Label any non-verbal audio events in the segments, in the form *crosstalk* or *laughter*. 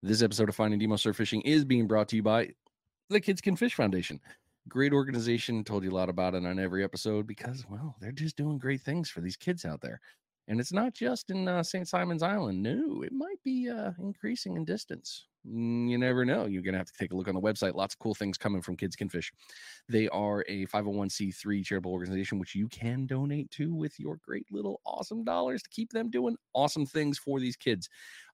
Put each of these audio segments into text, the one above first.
This episode of Finding Nemo Surf Fishing is being brought to you by the Kids Can Fish Foundation. Great organization. Told you a lot about it on every episode because, well, they're just doing great things for these kids out there. And it's not just in uh, St. Simon's Island. No, it might be uh, increasing in distance. Mm, you never know. You're going to have to take a look on the website. Lots of cool things coming from Kids Can Fish. They are a 501c3 charitable organization, which you can donate to with your great little awesome dollars to keep them doing awesome things for these kids.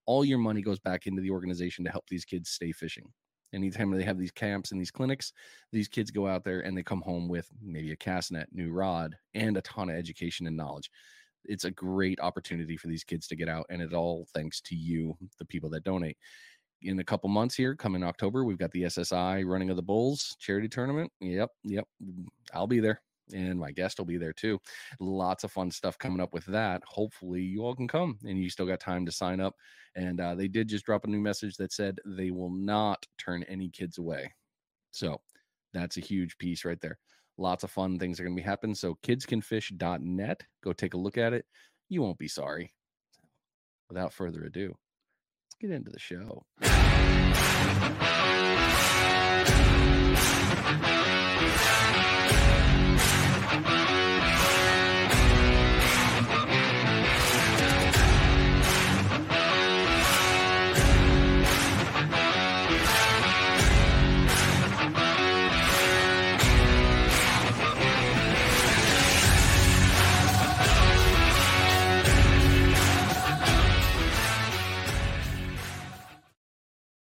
All your money goes back into the organization to help these kids stay fishing. Anytime they have these camps and these clinics, these kids go out there and they come home with maybe a cast net, new rod, and a ton of education and knowledge. It's a great opportunity for these kids to get out and it all thanks to you the people that donate. In a couple months here coming october we've got the ssi running of the bulls charity tournament. Yep yep i'll be there and my guest will be there too lots of fun stuff coming up with that hopefully you all can come and you still got time to sign up and uh, they did just drop a new message that said they will not turn any kids away so that's a huge piece right there Lots of fun things are going to be happening. So kidscanfish.net, go take a look at it. You won't be sorry. Without further ado, let's get into the show.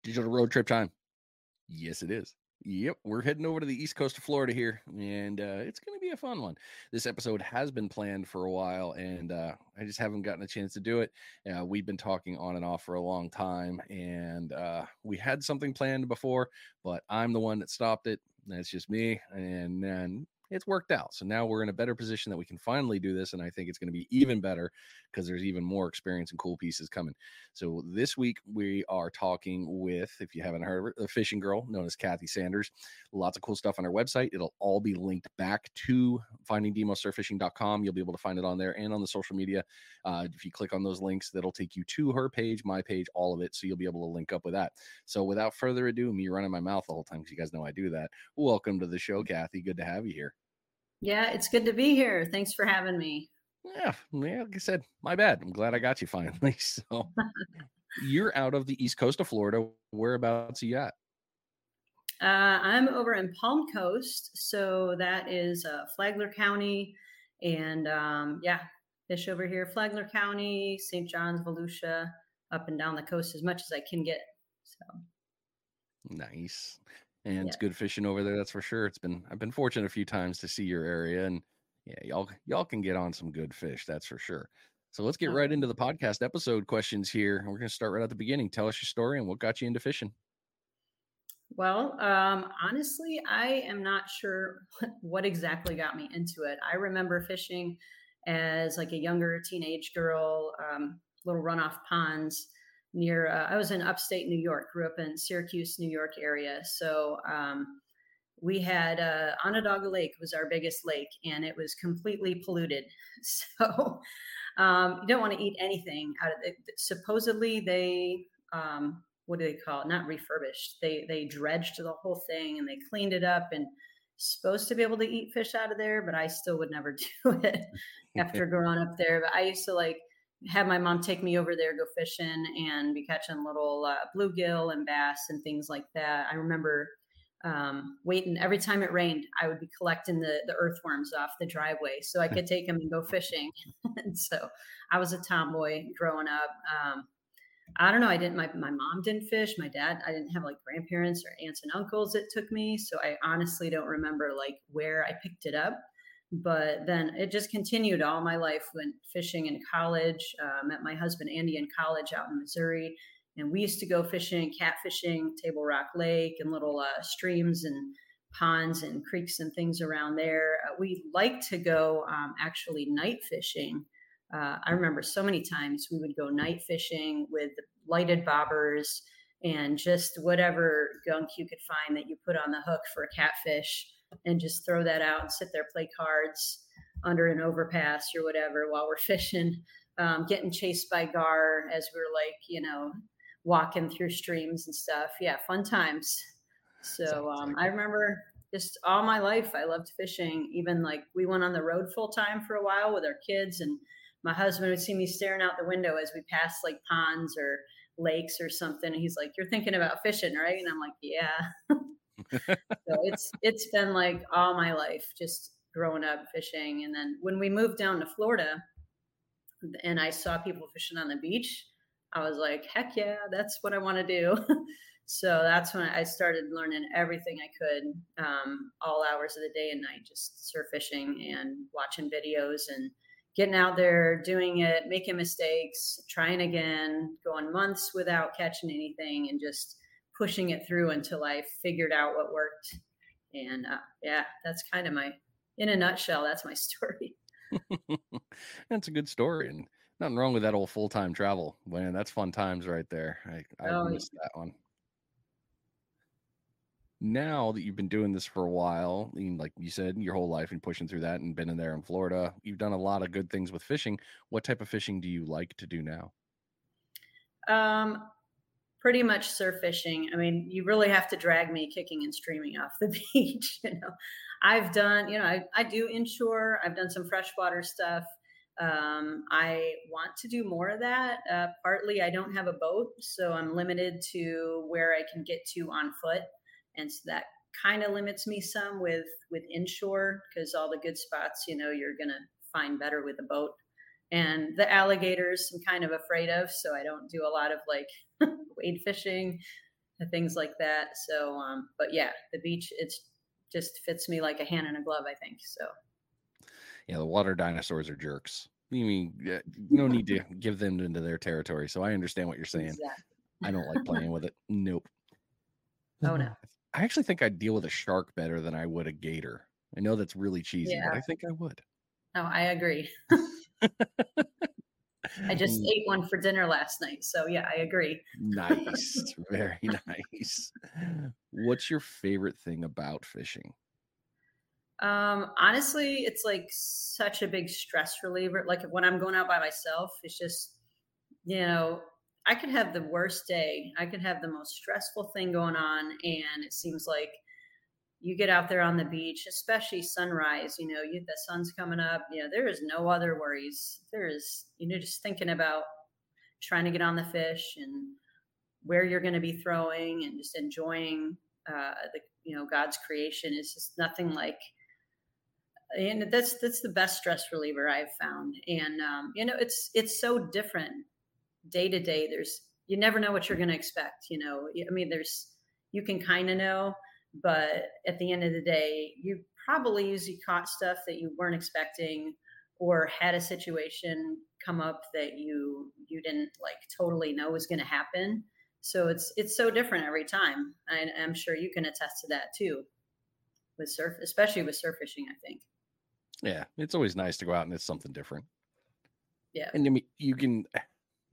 Digital road trip time. Yes, it is. Yep, we're heading over to the east coast of Florida here, and uh, it's going to be a fun one. This episode has been planned for a while, and uh, I just haven't gotten a chance to do it. Uh, we've been talking on and off for a long time, and uh, we had something planned before, but I'm the one that stopped it. That's just me, and then it's worked out. So now we're in a better position that we can finally do this. And I think it's going to be even better because there's even more experience and cool pieces coming. So this week we are talking with, if you haven't heard of a fishing girl known as Cathy Sanders. Lots of cool stuff on our website. It'll all be linked back to findingnemosurffishing.com. You'll be able to find it on there and on the social media. Uh, if you click on those links, that'll take you to her page, my page, all of it. So you'll be able to link up with that. So without further ado, me running my mouth the whole time because you guys know I do that. Welcome to the show, Cathy. Good to have you here. Yeah, it's good to be here. Thanks for having me. Yeah, yeah, like I said, my bad. I'm glad I got you finally. *laughs* So you're out of the east coast of Florida. Whereabouts are you at? Uh, I'm over in Palm Coast, so that is uh, Flagler County, and um, yeah, fish over here, Flagler County, St. John's, Volusia, up and down the coast as much as I can get. So nice and yeah. it's good fishing over there. That's for sure. It's been I've been fortunate a few times to see your area, and yeah, y'all y'all can get on some good fish. That's for sure. So let's get right into the podcast episode questions here. We're going to start right at the beginning. Tell us your story and what got you into fishing. Well, um, honestly, I am not sure *laughs* what exactly got me into it. I remember fishing as like a younger teenage girl, um, little runoff ponds near uh, i was in upstate new york grew up in syracuse new york area. So um, we had uh, onondaga lake was our biggest lake and it was completely polluted. *laughs* So um, you don't want to eat anything out of it. Supposedly they um, what do they call it? Not refurbished. They they dredged the whole thing and they cleaned it up and supposed to be able to eat fish out of there but i still would never *laughs* do it *laughs* after growing up there. But i used to like have my mom take me over there, go fishing, and be catching little uh, bluegill and bass and things like that. I remember um, waiting every time it rained. I would be collecting the the earthworms off the driveway so I *laughs* could take them and go fishing. and *laughs* so I was a tomboy growing up. Um, I don't know. I didn't. My my mom didn't fish. My dad. I didn't have like grandparents or aunts and uncles that took me. So I honestly don't remember like where I picked it up but then it just continued all my life went fishing in college uh, met my husband andy in college out in missouri and we used to go fishing catfishing table rock lake and little uh, streams and ponds and creeks and things around there. Uh, we like to go um, actually night fishing. Uh, i remember so many times we would go night fishing with lighted bobbers and just whatever gunk you could find that you put on the hook for a catfish and just throw that out and sit there, play cards under an overpass or whatever while we're *laughs* fishing, um, getting chased by gar as we're like, you know, walking through streams and stuff. Yeah, fun times. So um, I remember just all my life I loved fishing. Even like we went on the road full time for a while with our kids, and my husband would see me staring out the window as we passed like ponds or lakes or something. And he's like, "You're thinking about fishing, right?" And I'm like, "Yeah." *laughs* so it's it's been like all my life, just growing up fishing. And then when we moved down to Florida, and I saw people fishing on the beach, I was like, "Heck yeah, that's what I want to do." *laughs* so that's when I started learning everything I could, um, all hours of the day and night, just surf fishing and watching videos and getting out there, doing it, making mistakes, trying again, going months without catching anything, and just pushing it through until I figured out what worked. And uh, yeah, that's kind of my, in a nutshell, that's my *laughs* story. *laughs* that's a good story, and nothing wrong with that old full time travel. Man, that's fun times right there. I I oh, missed yeah. that one now that you've been doing this for a while, and like you said, your whole life and pushing through that and been in there in Florida, you've done a lot of good things with fishing. What type of fishing do you like to do now? Um, pretty much surf fishing. I mean, you really have to drag me kicking and streaming off the *laughs* beach. You know, I've done, you know, I, I do inshore, I've done some freshwater stuff. Um, I want to do more of that. Uh, partly, I don't have a boat, so I'm limited to where I can get to on foot and so that kind of limits me some with with inshore because all the good spots you know you're gonna find better with a boat and the alligators i'm kind of afraid of so i don't do a lot of like *laughs* wade fishing and things like that so um but yeah the beach it's just fits me like a hand in a glove i think so yeah the water dinosaurs are jerks you mean no need to *laughs* give them into their territory so i understand what you're saying exactly. i don't like playing with it nope *laughs* oh no I actually think I'd deal with a shark better than I would a gator. I know that's really cheesy, yeah. but I think I would. No, I agree. I just mm. ate one for dinner last night. So yeah, I agree. nice. *laughs* Very nice. What's your favorite thing about fishing? Um, honestly, it's like such a big stress reliever. Like when I'm going out by myself, it's just, you know, I could have the worst day. I could have the most stressful thing going on. And it seems like you get out there on the beach, especially sunrise, you know, you, the sun's coming up, you know, there is no other worries. There is, you know, just thinking about trying to get on the fish and where you're going to be throwing and just enjoying uh, the, you know, God's creation is just nothing like, and that's, that's the best stress reliever I've found. And, um, you know, it's, it's so different day to day there's you never know what you're going to expect you know i mean there's you can kind of know but at the end of the day you probably usually caught stuff that you weren't expecting or had a situation come up that you you didn't like totally know was going to happen. So it's it's so different every time I, i'm sure you can attest to that too with surf especially with surf fishing i think. Yeah it's always nice to go out and it's something different. Yeah. And I mean, you can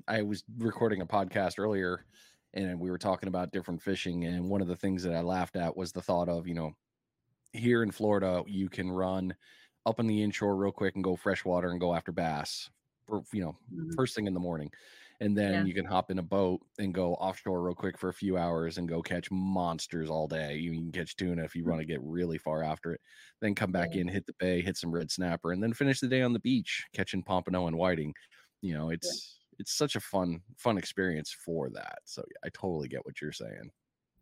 I was recording a podcast earlier and we were talking about different fishing. And one of the things that I laughed at was the thought of, you know, here in Florida, you can run up on the inshore real quick and go freshwater and go after bass, for, you know, mm-hmm. first thing in the morning. And then yeah. you can hop in a boat and go offshore real quick for a few hours and go catch monsters all day. You can catch tuna if you mm-hmm. want to get really far after it. Then come back yeah. in, hit the bay, hit some red snapper, and then finish the day on the beach catching pompano and whiting. You know, it's it's such a fun fun experience for that. So I totally get what you're saying.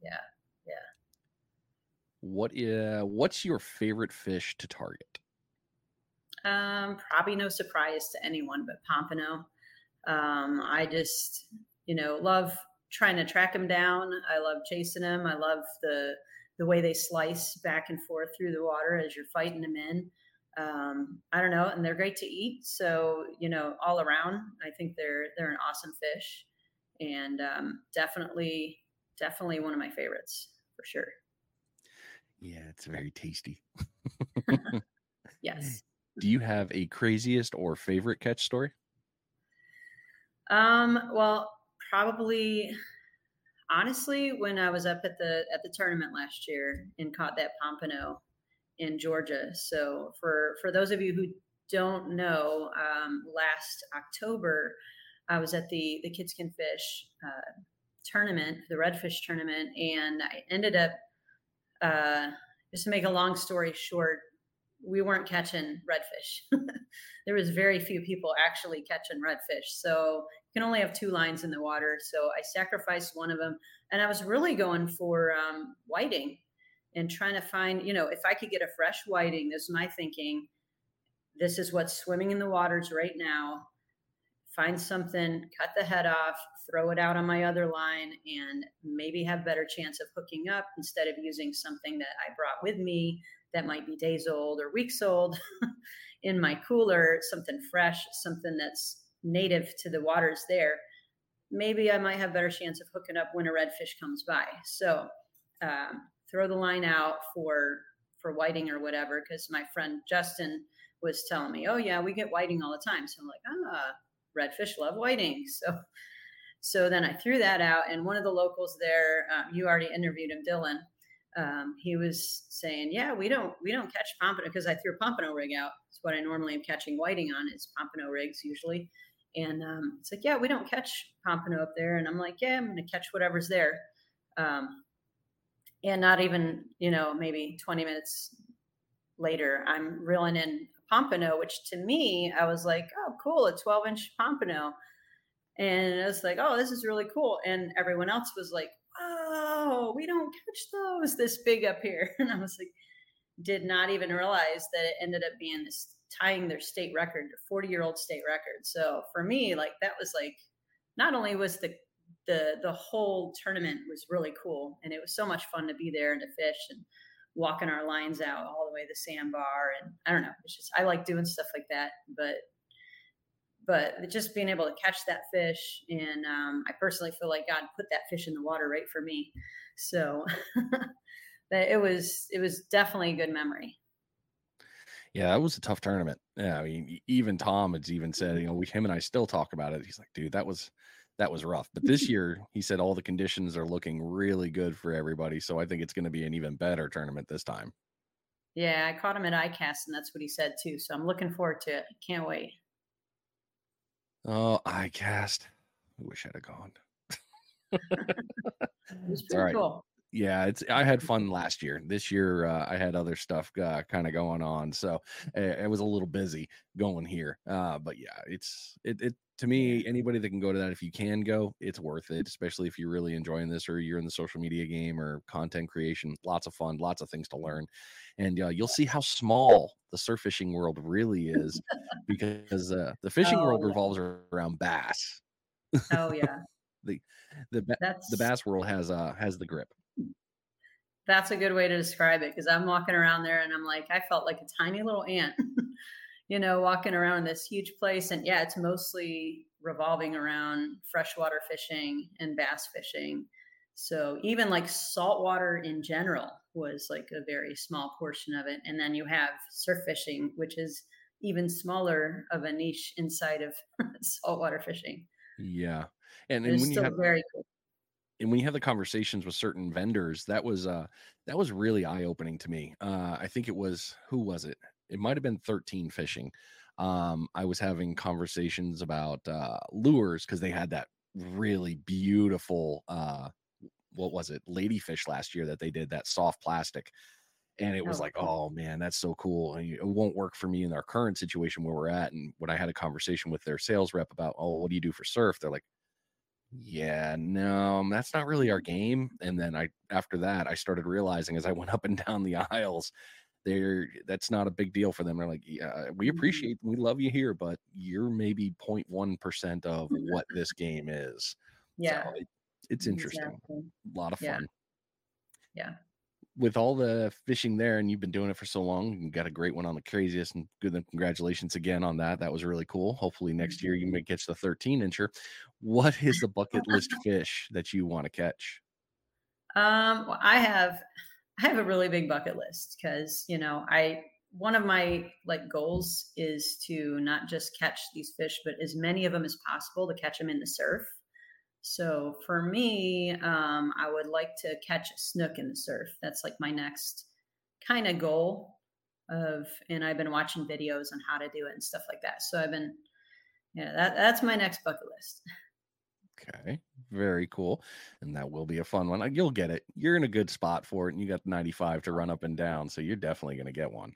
Yeah. Yeah. What uh what's your favorite fish to target? Um probably no surprise to anyone but pompano. Um I just, you know, love trying to track them down. I love chasing them. I love the the way they slice back and forth through the water as you're fighting them in um, I don't know, and they're great to eat. So you know, all around, I think they're they're an awesome fish, and um, definitely definitely one of my favorites for sure. Yeah, it's very tasty. *laughs* yes. Do you have a craziest or favorite catch story? Um, well, probably honestly when I was up at the at the tournament last year and caught that pompano in Georgia. So for for those of you who don't know, um, last October I was at the the Kids Can Fish uh, tournament, the redfish tournament, and I ended up uh, just to make a long story short, we weren't catching redfish. *laughs* there was very few people actually catching redfish. So you can only have two lines in the water. So I sacrificed one of them and I was really going for um, whiting and trying to find, you know, if I could get a fresh whiting, this is my thinking. This is what's swimming in the waters right now. Find something, cut the head off, throw it out on my other line, and maybe have better chance of hooking up instead of using something that I brought with me that might be days old or weeks old *laughs* in my cooler, something fresh, something that's native to the waters there. Maybe I might have better chance of hooking up when a redfish comes by. So um, throw the line out for for whiting or whatever, because my friend Justin was telling me, oh yeah, we get whiting all the time. So I'm like, ah, redfish love whiting. *laughs* So so then I threw that out, and one of the locals there, um, you already interviewed him, Dylan um, he was saying, "Yeah, we don't we don't catch pompano because I threw a pompano rig out. It's what I normally am catching whiting on is pompano rigs usually." And um, it's like, "Yeah, we don't catch pompano up there." And I'm like, "Yeah, I'm going to catch whatever's there." Um, and not even you know maybe 20 minutes later, I'm reeling in a pompano, which to me I was like, "Oh, cool, a 12 inch pompano." And I was like, "Oh, this is really cool." And everyone else was like, oh, we don't catch those this big up here. *laughs* And I was like, did not even realize that it ended up being this tying their state record, their 40 year old state record. So for me, like that was like, not only was the the the whole tournament was really cool and it was so much fun to be there and to fish and walking our lines out all the way to the sandbar and I don't know it's just I like doing stuff like that but but just being able to catch that fish and um, i personally feel like god put that fish in the water right for me so *laughs* that it was it was definitely a good memory. Yeah that was a tough tournament. Yeah i mean even tom has even said you know we him and i still talk about it he's like dude that was that was rough but this year he said all the conditions are looking really good for everybody so i think it's going to be an even better tournament this time yeah i caught him at icast and that's what he said too so i'm looking forward to it can't wait Oh, ICAST. I wish I'd have gone. *laughs* it's all right. Cool. Yeah, it's. I had fun last year. This year, uh, I had other stuff uh, kind of going on, so uh, it was a little busy going here. Uh, but yeah, it's it, it to me. Anybody that can go to that, if you can go, it's worth it. Especially if you're really enjoying this, or you're in the social media game or content creation. Lots of fun, lots of things to learn, and uh, you'll see how small the surf fishing world really is because uh, the fishing oh, world revolves around bass. Oh yeah. *laughs* the the That's, the bass world has uh has the grip. That's a good way to describe it because I'm walking around there and I'm like I felt like a tiny little ant, *laughs* you know, walking around this huge place and yeah, it's mostly revolving around freshwater fishing and bass fishing. So even like saltwater in general was like a very small portion of it. And then you have surf fishing, which is even smaller of a niche inside of *laughs* saltwater fishing. Yeah. And, and when you have very cool. And when you have the conversations with certain vendors, that was uh that was really eye-opening to me. Uh I think it was who was it? It might have been 13 fishing. Um I was having conversations about uh lures because they had that really beautiful uh what was it ladyfish last year that they did that soft plastic and it was oh, like oh man that's so cool and it won't work for me in our current situation where we're at and when i had a conversation with their sales rep about oh what do you do for surf they're like yeah no that's not really our game and then i after that i started realizing as i went *laughs* up and down the aisles they're that's not a big deal for them they're like yeah we mm-hmm. appreciate we love you here but you're maybe 0.1% of what *laughs* this game is yeah so it, it's interesting. Exactly. A lot of fun. Yeah. yeah. With all the fishing there, and you've been doing it for so long, you got a great one on the craziest, and good. Congratulations again on that. That was really cool. Hopefully next year you may catch the 13 incher. What is the bucket list *laughs* fish that you want to catch? Um, well, I have, I have a really big bucket list because you know I one of my like goals is to not just catch these fish, but as many of them as possible to catch them in the surf. So for me, um, I would like to catch a snook in the surf. That's like my next kind of goal of, and I've been watching videos on how to do it and stuff like that. So I've been, yeah, that, that's my next bucket list. Okay. Very cool. And that will be a fun one. Uh, You'll get it. You're in a good spot for it, and you got 95 to run up and down. So you're definitely going to get one.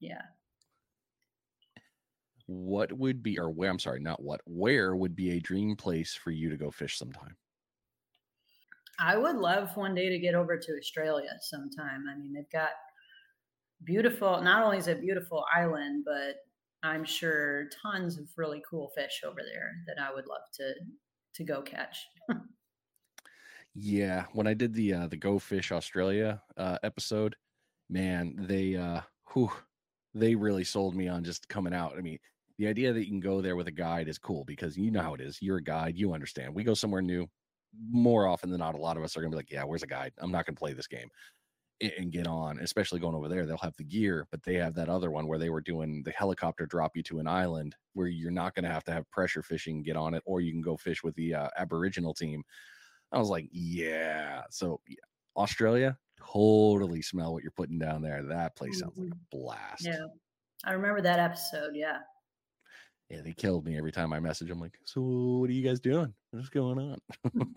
Yeah. What would be, or where, I'm sorry, not what, where would be a dream place for you to go fish sometime? I would love one day to get over to Australia sometime. I mean, they've got beautiful, not only is it a beautiful island, but I'm sure tons of really cool fish over there that I would love to to go catch. *laughs* Yeah, when I did the uh the Go Fish Australia uh episode, man, they uh whew, they really sold me on just coming out. I mean, the idea that you can go there with a guide is cool because you know how it is. You're a guide, you understand. We go somewhere new, more often than not, a lot of us are gonna be like, Yeah, where's a guide? I'm not gonna play this game and get on, especially going over there. They'll have the gear, but they have that other one where they were doing the helicopter drop you to an island where you're not going to have to have pressure fishing get on it, or you can go fish with the uh, Aboriginal team. I was like, yeah. So yeah, Australia, totally smell what you're putting down there. That place sounds like a blast. Yeah. I remember that episode. Yeah. Yeah, they killed me every time I message. I'm like, so what are you guys doing? What's going on? *laughs*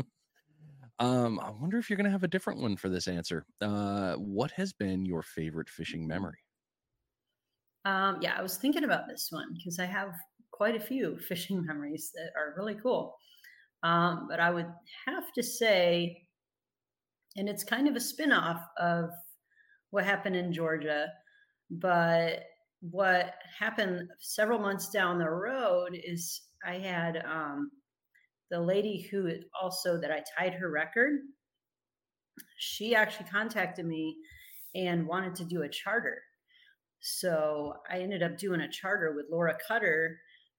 *laughs* um, I wonder if you're gonna have a different one for this answer. Uh, what has been your favorite fishing memory? Um, yeah, I was thinking about this one because I have quite a few *laughs* fishing memories that are really cool. Um, but I would have to say, and it's kind of a spin-off of what happened in Georgia, but what happened several months down the road is I had um, the lady who also that I tied her record. She actually contacted me and wanted to do a charter. So I ended up doing a charter with Laura Cutter,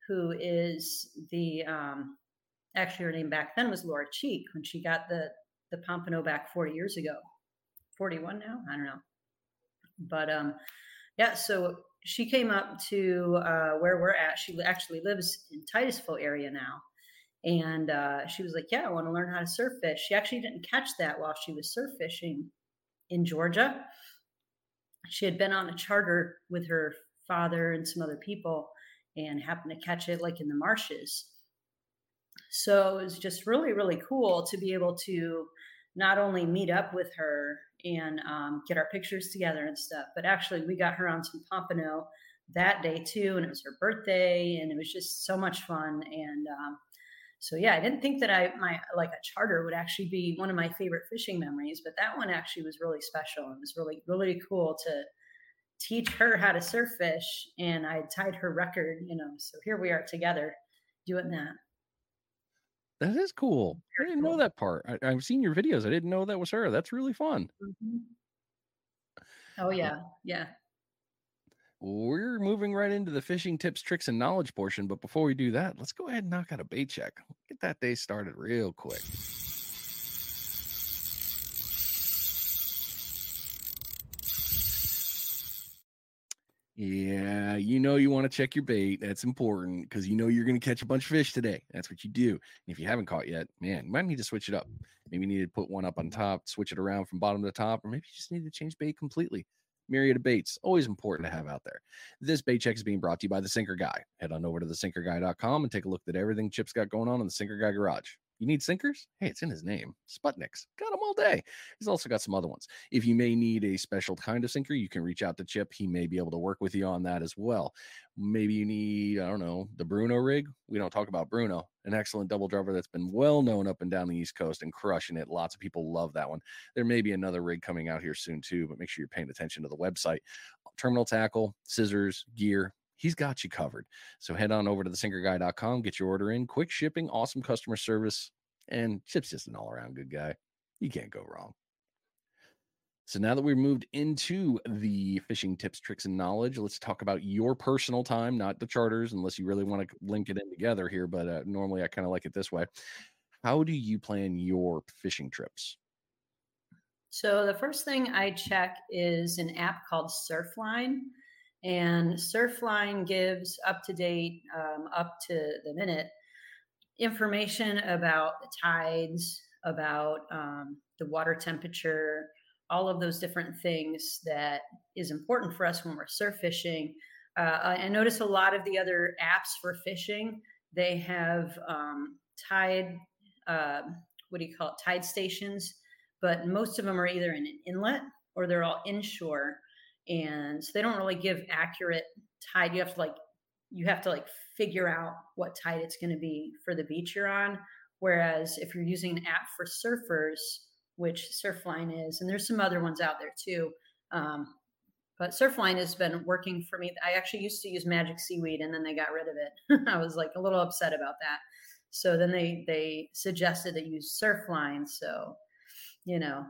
who is the um, actually her name back then was Laura Cheek when she got the the Pompano back 40 years ago. 41 now? I don't know. But um yeah, so she came up to uh, where we're at. She actually lives in Titusville area now. And uh, she was like, Yeah, I want to learn how to surf fish. She actually didn't catch that while she was surf fishing in Georgia. She had been on a charter with her father and some other people and happened to catch it like in the marshes. So it was just really, really cool to be able to not only meet up with her and um, get our pictures together and stuff, but actually we got her on some pompano that day too, and it was her birthday, and it was just so much fun. And um, so yeah, I didn't think that I my like a charter would actually be one of my favorite fishing memories, but that one actually was really special. It was really really cool to teach her how to surf fish, and I tied her record. You know, so here we are together doing that. That is cool. I didn't know that part. I, I've seen your videos. I didn't know that was her. That's really fun. Mhm. Oh yeah, yeah. We're moving right into the fishing tips, tricks, and knowledge portion. But before we do that, let's go ahead and knock out a bait check. Get that day started real quick. Yeah, you know you want to check your bait. That's important because you know you're going to catch a bunch of fish today. That's what you do. And if you haven't caught yet, man, you might need to switch it up. Maybe you need to put one up on top, switch it around from bottom to top, or maybe you just need to change bait completely. Myriad of baits, always important to have out there. This bait check is being brought to you by the Sinker Guy. Head on over to thesinkerguy.com and take a look at everything Chip's got going on in the Sinker Guy garage. You need sinkers? Hey, it's in his name. Sputniks. Got them all day. He's also got some other ones. If you may need a special kind of sinker, you can reach out to Chip. He may be able to work with you on that as well. Maybe you need, I don't know, the Bruno rig. We don't talk about Bruno, an excellent double driver that's been well known up and down the East Coast and crushing it. Lots of people love that one. There may be another rig coming out here soon too, but make sure you're paying attention to the website. Terminal tackle, scissors, gear, he's got you covered. So head on over to thesinkerguy.com, get your order in. Quick shipping, awesome customer service, and Chip's just an all around good guy. You can't go wrong. So now that we've moved into the fishing tips, tricks, and knowledge, let's talk about your personal time, not the charters, unless you really want to link it in together here. But uh, normally I kind of like it this way. How do you plan your fishing trips? So the first thing I check is an app called Surfline, and Surfline gives up to date, um, up to the minute information about the tides, about um, the water temperature, all of those different things that is important for us when we're surf fishing. Uh, I notice a lot of the other apps for fishing, they have um, tide uh, what do you call it, tide stations, but most of them are either in an inlet or they're all inshore. And so they don't really give accurate tide. You have to like, you have to like figure out what tide it's going to be for the beach you're on. Whereas if you're using an app for surfers, which Surfline is, and there's some other ones out there too. Um, but Surfline has been working for me. I actually used to use Magic Seaweed, and then they got rid of it. *laughs* I was like a little upset about that. So then they they suggested to use Surfline. So, you know,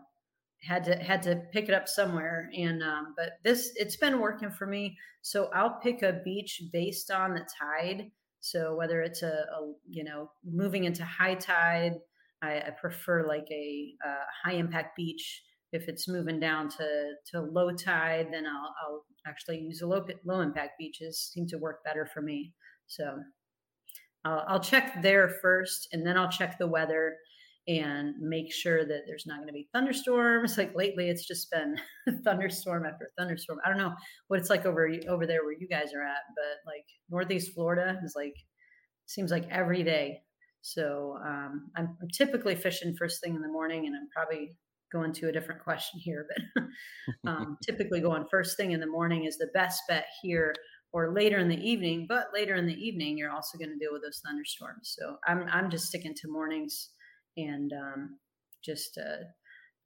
had to had to pick it up somewhere. And um, but this it's been working for me. So I'll pick a beach based on the tide. So whether it's a, a you know moving into high tide, I, I prefer like a, a high impact beach if it's moving down to to low tide, then I'll, I'll actually use a low low impact beaches. Seem to work better for me. So I'll, I'll check there first, and then I'll check the weather and make sure that there's not going to be thunderstorms. *laughs* Like lately, it's just been *laughs* thunderstorm after thunderstorm. I don't know what it's like over over there where you guys are at, but like Northeast Florida is like seems like every day. So um, I'm, I'm typically fishing first thing in the morning, and I'm probably going to a different question here, but *laughs* um, typically going first thing in the morning is the best bet here or later in the evening. But later in the evening, you're also going to deal with those thunderstorms. So I'm, I'm just sticking to mornings and um, just uh,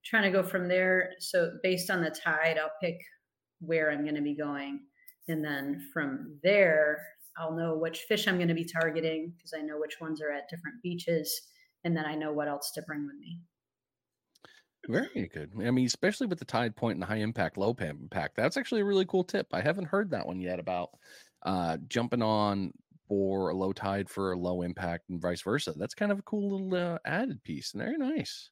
trying to go from there. So based on the tide, I'll pick where I'm going to be going. And then from there, I'll know which fish I'm going to be targeting because I know which ones are at different beaches. And then I know what else to bring with me. Very good. I mean, especially with the tide point and the high impact, low impact. That's actually a really cool tip. I haven't heard that one yet about uh, jumping on for a low tide for a low impact and vice versa. That's kind of a cool little uh, added piece. And very nice.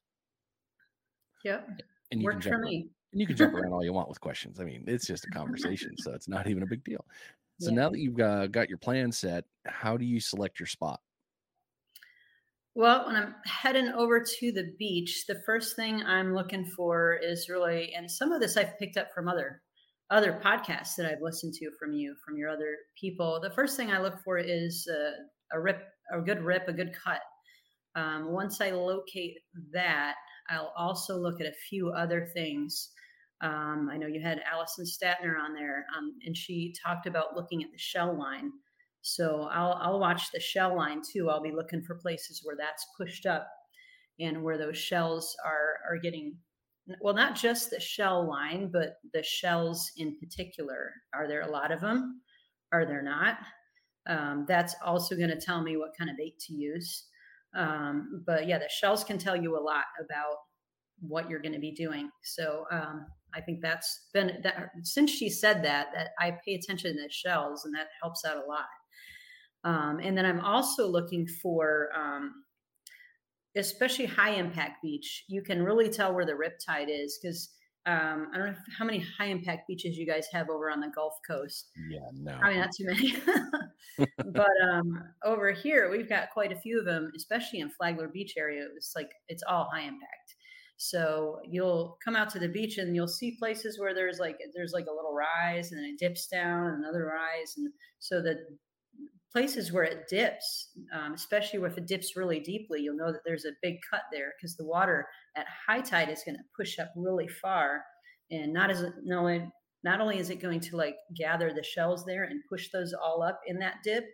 Yep. And you Worked can for jump, me. and you can jump around *laughs* all you want with questions. I mean, it's just a conversation, so it's not even a big deal. So Yeah. now that you've uh, got your plan set, how do you select your spot? Well, when I'm heading over to the beach, the first thing I'm looking for is really, and some of this I've picked up from other other podcasts that I've listened to from you, from your other people. The first thing I look for is a rip, a good rip, a good cut. Um, once I locate that, I'll also look at a few other things. Um, I know you had Allison Statner on there, um, and she talked about looking at the shell line. So I'll I'll watch the shell line too. I'll be looking for places where that's pushed up and where those shells are are getting well not just the shell line but the shells in particular. Are there a lot of them? Are there not? Um, that's also going to tell me what kind of bait to use. Um, but yeah the shells can tell you a lot about what you're going to be doing. So um, i think that's been that since she said that that i pay attention to the shells and that helps out a lot. Um, and then I'm also looking for, um, especially high impact beach. You can really tell where the riptide is because um, I don't know how many high impact beaches you guys have over on the Gulf Coast. Yeah, no. Probably not too many. *laughs* but um, over here, we've got quite a few of them, especially in Flagler Beach area. It's like it's all high impact. So you'll come out to the beach and you'll see places where there's like there's like a little rise and then it dips down, and another rise, and so the places where it dips, um, especially if it dips really deeply, you'll know that there's a big cut there because the water at high tide is going to push up really far, and not as not only not only is it going to like gather the shells there and push those all up in that dip,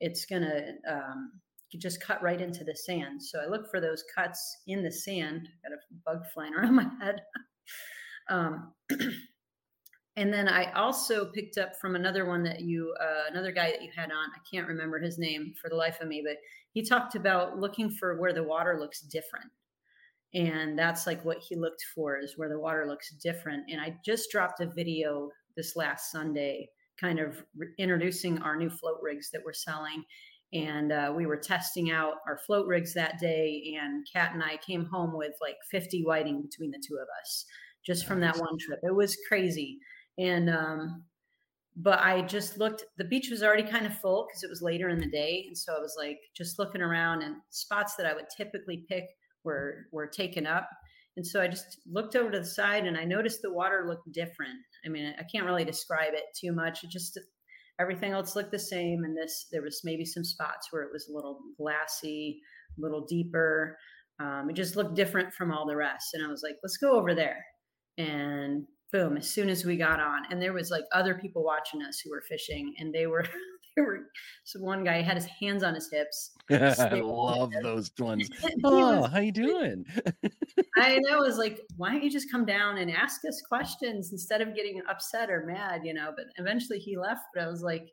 it's going to um, just cut right into the sand. So I look for those cuts in the sand. Got a bug flying around *laughs* my head. um, *clears throat* and then I also picked up from another one that you, uh, another guy that you had on. I can't remember his name for the life of me, but he talked about looking for where the water looks different. And that's like what he looked for is where the water looks different. And I just dropped a video this last Sunday, kind of re- introducing our new float rigs that we're selling. And uh, we were testing out our float rigs that day. And Kat and I came home with like 50 whiting between the two of us just from that one trip. It was crazy. And, um, but I just looked, the beach was already kind of full because it was later in the day. And so I was like, just looking around and spots that I would typically pick were, were taken up. And so I just looked over to the side and I noticed the water looked different. I mean, I can't really describe it too much. It just, everything else looked the same. And this, there was maybe some spots where it was a little glassy, a little deeper. Um, it just looked different from all the rest. And I was like, let's go over there. And boom, as soon as we got on, and there was like other people watching us who were fishing, and they were *laughs* they were so one guy had his hands on his hips. *laughs* I love those ones. *laughs* Oh, was, how you doing? I know. was like, why don't you just come down and ask us questions instead of getting upset or mad, you know? But eventually he left. But I was like,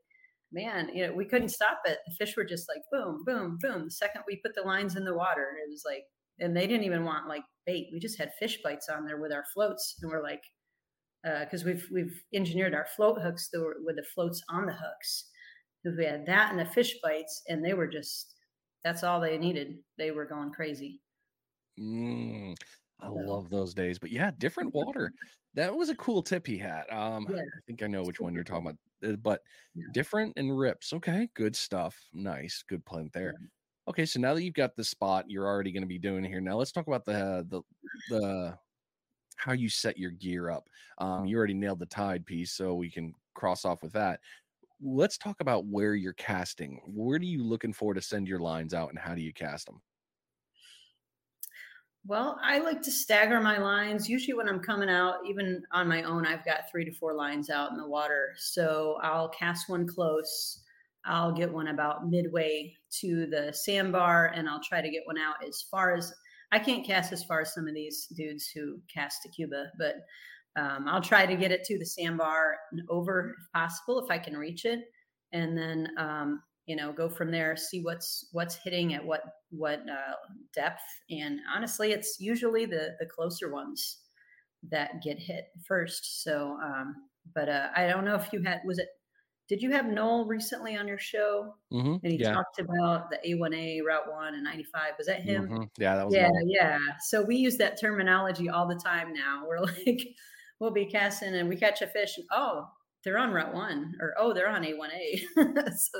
man, you know, we couldn't stop it. The fish were just like boom, boom, boom. The second we put the lines in the water, it was like, and they didn't even want like bait. We just had fish bites on there with our floats, and we're like, because uh, we've we've engineered our float hooks with the floats on the hooks. Because we had that and the fish bites, and they were just that's all they needed. They were going crazy. Mm, I so. love those days. But yeah, different *laughs* water. That was a cool tip he had. Um, yeah. I think I know which one you're talking about, uh, but yeah. different and rips. Okay, good stuff. Nice, good plan there. Yeah. Okay, so now that you've got the spot you're already going to be doing here, now let's talk about the the the how you set your gear up. Um, you already nailed the tide piece, so we can cross off with that. Let's talk about where you're casting. Where are you looking for to send your lines out, and how do you cast them? Well, I like to stagger my lines. Usually, when I'm coming out, even on my own, I've got three to four lines out in the water. So I'll cast one close. I'll get one about midway to the sandbar, and I'll try to get one out as far as I can't cast as far as some of these dudes who cast to Cuba, but um, I'll try to get it to the sandbar and over if possible, if I can reach it, and then um, you know go from there see what's what's hitting at what what uh, depth. And honestly it's usually the the closer ones that get hit first. So um but uh i don't know if you had was it did you have noel recently on your show mm-hmm, and he yeah. talked about the a1a route 1 and 95 was that him mm-hmm. yeah that was yeah noel. yeah so we use that terminology all the time now *laughs* we're like we'll be casting and we catch a fish and oh they're on route 1 or oh they're on a1a *laughs* so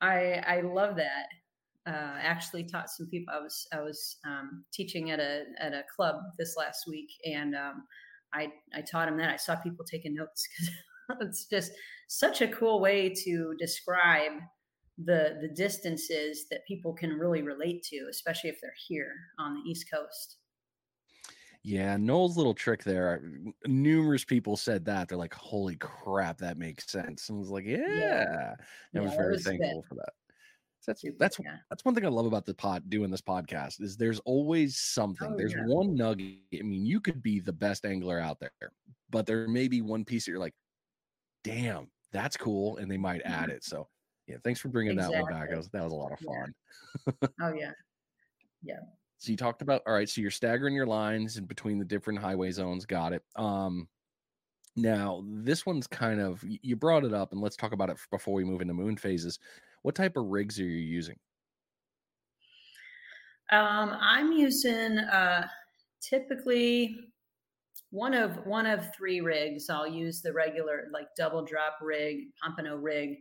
I I love that. Uh, actually taught some people. I was I was um, teaching at a at a club this last week, and um, I I taught them that. I saw people taking notes because *laughs* it's just such a cool way to describe the the distances that people can really relate to, especially if they're here on the East Coast. Yeah, Noel's little trick there. Uh, numerous people said that. They're like, "Holy crap, that makes sense." And I was like, "Yeah." yeah. I was very was thankful good. for that. That's that's yeah. that's one thing I love about the pod doing this podcast is there's always something. Oh, there's one nugget. I mean, you could be the best angler out there, but there may be one piece that you're like, "Damn, that's cool," and they might mm-hmm. add it. So, yeah, thanks for bringing exactly. that one back. That was, that was a lot of fun. oh *laughs* yeah, yeah. So you talked about all right. So you're staggering your lines in between the different highway zones. Got it. Um, now this one's kind of you brought it up, and let's talk about it before we move into moon phases. What type of rigs are you using? Um, I'm using uh, typically one of one of three rigs. I'll use the regular like double drop rig, pompano rig.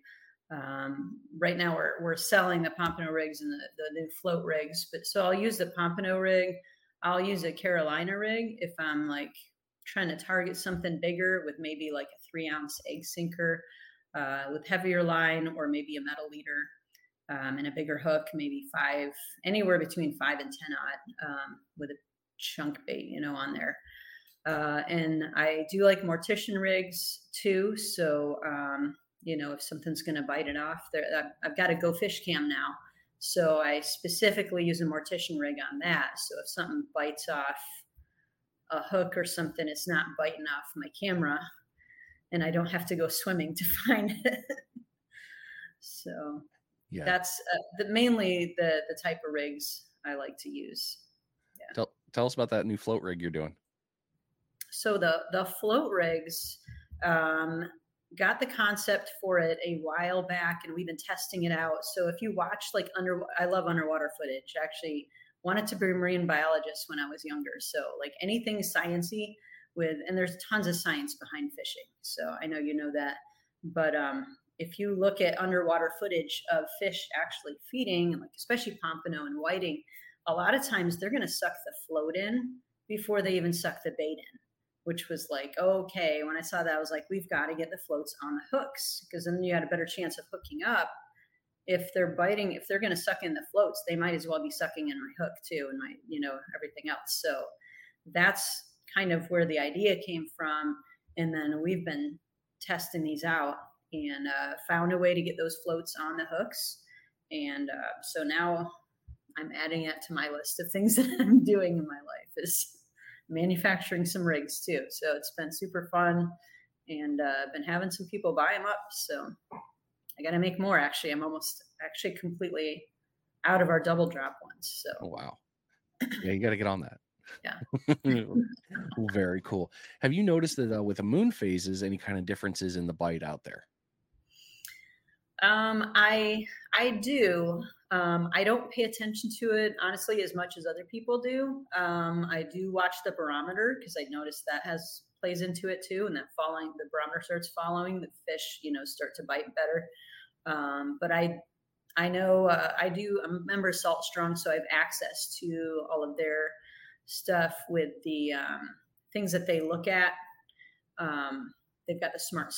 Um, right now we're, we're selling the Pompano rigs and the, the new float rigs, but so I'll use the Pompano rig. I'll use a Carolina rig if I'm like trying to target something bigger with maybe like a three ounce egg sinker uh, with heavier line or maybe a metal leader um, and a bigger hook, maybe five, anywhere between five and 10 odd um, with a chunk bait, you know, on there. Uh, and I do like mortician rigs too. So, um, you know, if something's going to bite it off. There, I've got a Go Fish Cam now, so I specifically use a mortician rig on that. So if something bites off a hook or something, it's not biting off my camera, and I don't have to go *laughs* swimming to find it. so yeah, that's uh, the, mainly the the type of rigs I like to use. Yeah. Tell tell us about that new float rig you're doing. So the the float rigs. Um, got the concept for it a while back and we've been testing it out. So if you watch like under I love underwater footage. Actually wanted to be a marine biologist when I was younger. So like anything sciency with and there's tons of science behind fishing. So I know you know that. But um if you look at underwater footage of fish actually feeding, like especially pompano and whiting, a lot of times they're going to suck the float in before they even suck the bait in which was like, okay, when I saw that, I was like, we've got to get the floats on the hooks because then you had a better chance of hooking up if they're biting, if they're going to suck in the floats, they might as well be sucking in my hook too, and my, you know, everything else. So that's kind of where the idea came from. And then we've been testing these out and uh, found a way to get those floats on the hooks. And uh, so now I'm adding that to my list of things *laughs* that I'm doing in my life is manufacturing some rigs too. So it's been super fun and uh, been having some people buy them up. So I got to make more. Actually, I'm almost actually completely out of our double drop ones. So oh, wow, yeah, you got to get on that. Yeah. *laughs* Very cool. Have you noticed that uh, with the moon phases, any kind of differences in the bite out there? Um, I I do. Um, I don't pay attention to it honestly as much as other people do. Um, I do watch the barometer because I noticed that has plays into it too, and that following the barometer starts following the fish, you know, start to bite better. Um, but I I know uh, I do. I'm a member of Salt Strong, so I have access to all of their stuff with the um, things that they look at. Um, they've got the smart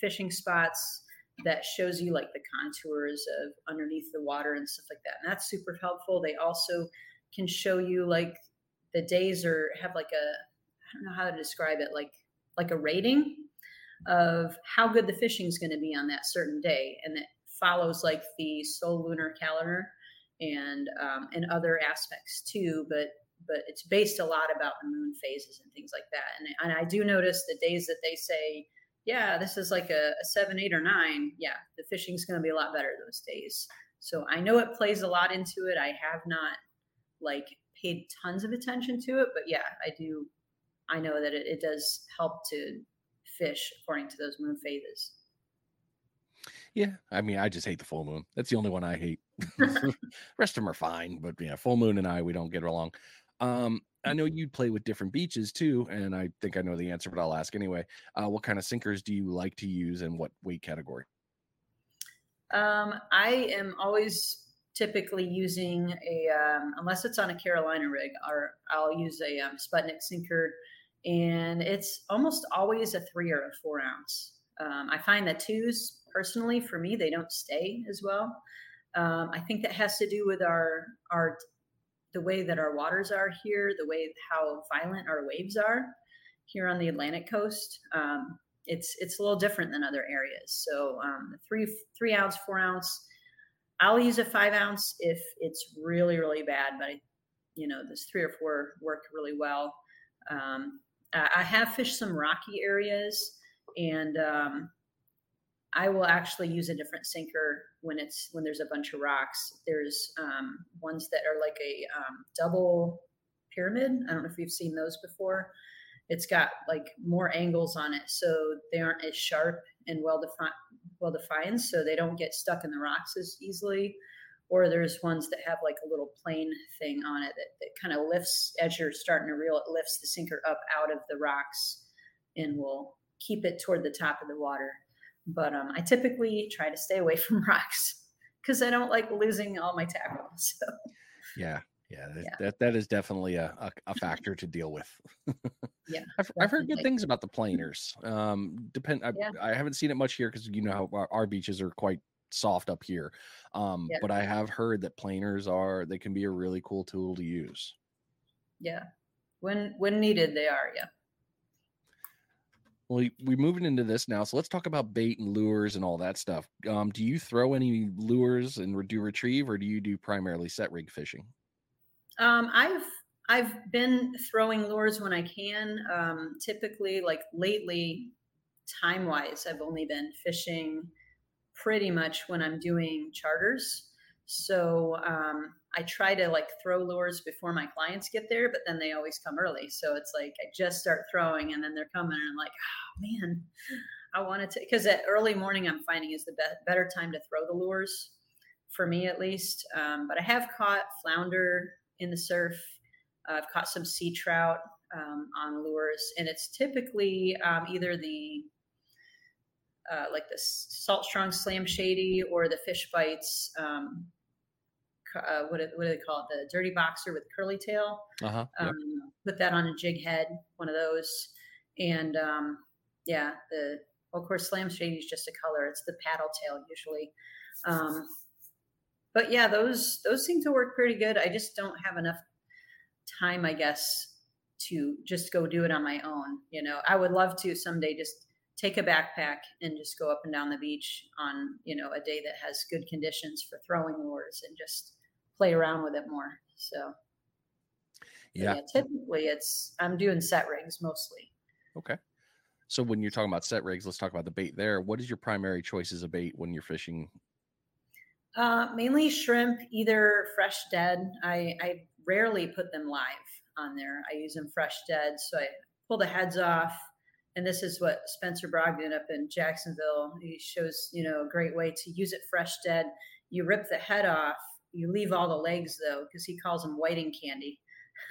fishing spots that shows you like the contours of underneath the water and stuff like that. And that's super helpful. They also can show you like the days or have like a I don't know how to describe it, like like a rating of how good the fishing is going to be on that certain day, and it follows like the solar lunar calendar and um, and other aspects too. But but it's based a lot about the moon phases and things like that. And and I do notice the days that they say, yeah, this is like a, a seven, eight, or nine. Yeah, the fishing's going to be a lot better those days. So I know it plays a lot into it. I have not like paid tons of attention to it, but yeah, I do I know that it, it does help to fish according to those moon phases. Yeah, I mean, I just hate the full moon. That's the only one I hate. *laughs* rest of them are fine, but yeah, full moon and I we don't get along. Um, I know you play with different beaches too, and I think I know the answer, but I'll ask anyway. Uh, what kind of sinkers do you like to use, and what weight category? Um, I am always typically using a um, unless it's on a Carolina rig, or I'll use a um, Sputnik sinker and it's almost always a three or a four ounce. Um, I find that twos, personally, for me, they don't stay as well. Um, I think that has to do with our our the way that our waters are here, the way how violent our waves are here on the Atlantic coast. Um, it's it's a little different than other areas. So um, three three ounce, four ounce. I'll use a five ounce if it's really really bad, but I, you know this three or four work really well. Um, I have fished some rocky areas, and um, I will actually use a different sinker when it's when there's a bunch of rocks. There's um, ones that are like a um, double pyramid. I don't know if you've seen those before. It's got like more angles on it, so they aren't as sharp and well defined. Well defined, so they don't get stuck in the rocks as easily or there's ones that have like a little plane thing on it that, that kind of lifts as you're starting to reel it lifts the sinker up out of the rocks and will keep it toward the top of the water but um, i typically try to stay away *laughs* from rocks because i don't like losing all my tackle *laughs* so yeah yeah, that, yeah. that, that is definitely a, a, a factor to deal with. yeah, *laughs* I've, I've, heard good things about the planers. Um, depend. I, yeah. I haven't seen it much here because you know how our, our, beaches are quite soft up here. Um, yeah. But I have heard that planers are they can be a really cool tool to use. Yeah, when when needed, they are. Yeah. Well, we're moving into this now, so let's talk about bait and lures and all that stuff. Um, do you throw any lures and do retrieve, or do you do primarily set rig fishing? Um, I've I've been throwing lures when I can. Um, typically, like lately, time wise, I've only been fishing pretty much when I'm doing charters. So um, I try to like throw lures before my clients get there, but then they always come early. So it's like I just start throwing and then they're coming and I'm like, oh man, I wanted to, because at early morning I'm finding is the be- better time to throw the lures for me at least. Um, but I have caught flounder in the surf. Uh, I've caught some sea trout um, on lures, and it's typically um, either the uh, like the Salt Strong Slam Shady or the Fish Bites. Um, uh, what, what do they call it? The Dirty Boxer with curly tail. Uh-huh. Um, Put that on a jig head, one of those. And um, yeah, the well, of course Slam Shady is just a color. It's the paddle tail usually. Um, but yeah, those those seem to work pretty good. I just don't have enough time, I guess, to just go do it on my own. You know, I would love to someday just take a backpack and just go up and down the beach on you know a day that has good conditions for throwing lures and just play around with it more. So yeah. yeah, typically it's I'm doing set rigs mostly. Okay. So when you're talking about set rigs, let's talk about the bait there. What is your primary choices of bait when you're fishing? Uh, mainly shrimp, either fresh dead. I, I rarely put them live on there. I use them fresh dead. So I pull the heads off. And this is what Spencer Brogdon up in Jacksonville, he shows, you know, a great way to use it fresh dead. You rip the head off, you leave all the legs though, because he calls them whiting candy. *laughs*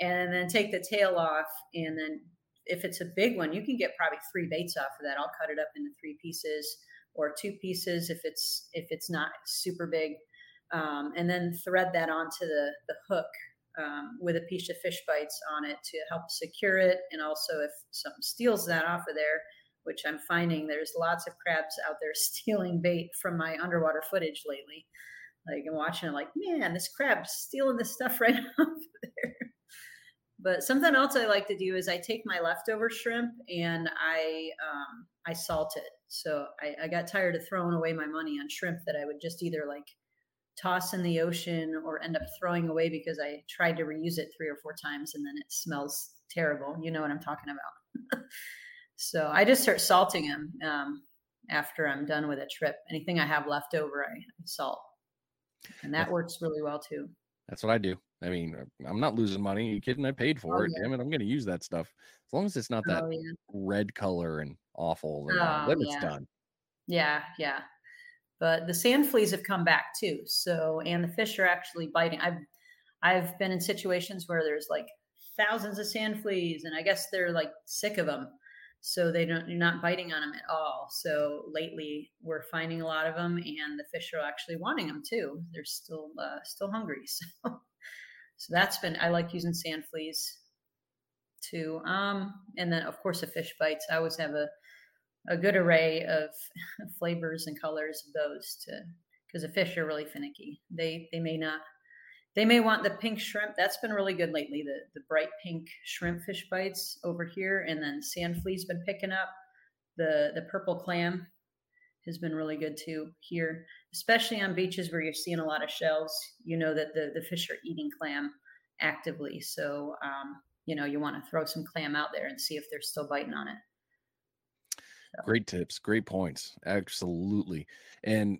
and then take the tail off and then if it's a big one, you can get probably three baits off of that. I'll cut it up into three pieces or two pieces if it's if it's not super big, um, and then thread that onto the the hook um, with a piece of fish bites on it to help secure it. And also, if something steals that off of there, which I'm finding there's lots of crabs out there *laughs* stealing bait from my underwater footage lately. Like I'm watching it, like man, this crab's stealing this stuff right *laughs* off there. But something else I like to do is I take my leftover shrimp and I um, I salt it. So I, I got tired of throwing away my money on shrimp that I would just either like toss in the ocean or end up throwing away because I tried to reuse it three or four times and then it smells terrible. You know what I'm talking about. *laughs* so I just start salting them um, after I'm done with a trip. Anything I have left over, I salt, and that works really well too. That's what I do. I mean, uh, I'm not losing money. Are you kidding? I paid for Oh, it. yeah. Damn it, I'm going to use that stuff as long as it's not that Oh, yeah. red color and awful. And, uh, Oh, then it's yeah. done. Yeah, yeah. But the sand fleas have come back too. So and the fish are actually biting. I've I've been in situations where there's like thousands of sand fleas, and I guess they're like sick of them. So they don't you're not biting on them at all. So lately we're finding a lot of them, and the fish are actually wanting them too. They're still uh, still hungry. *laughs* So so that's been I like using sand fleas too. Um, and then of course the fish bites. I always have a a good array of *laughs* flavors and colors of those to because the fish are really finicky. They they may not they may want the pink shrimp. That's been really good lately. The the bright pink shrimp fish bites over here, and then sand flea's been picking up. The the purple clam has been really good too here, especially on beaches where you're seeing a lot of shells. You know that the the fish are eating clam actively, so um, you know you want to throw some clam out there and see if they're still biting on it. Great tips, great points. Absolutely. And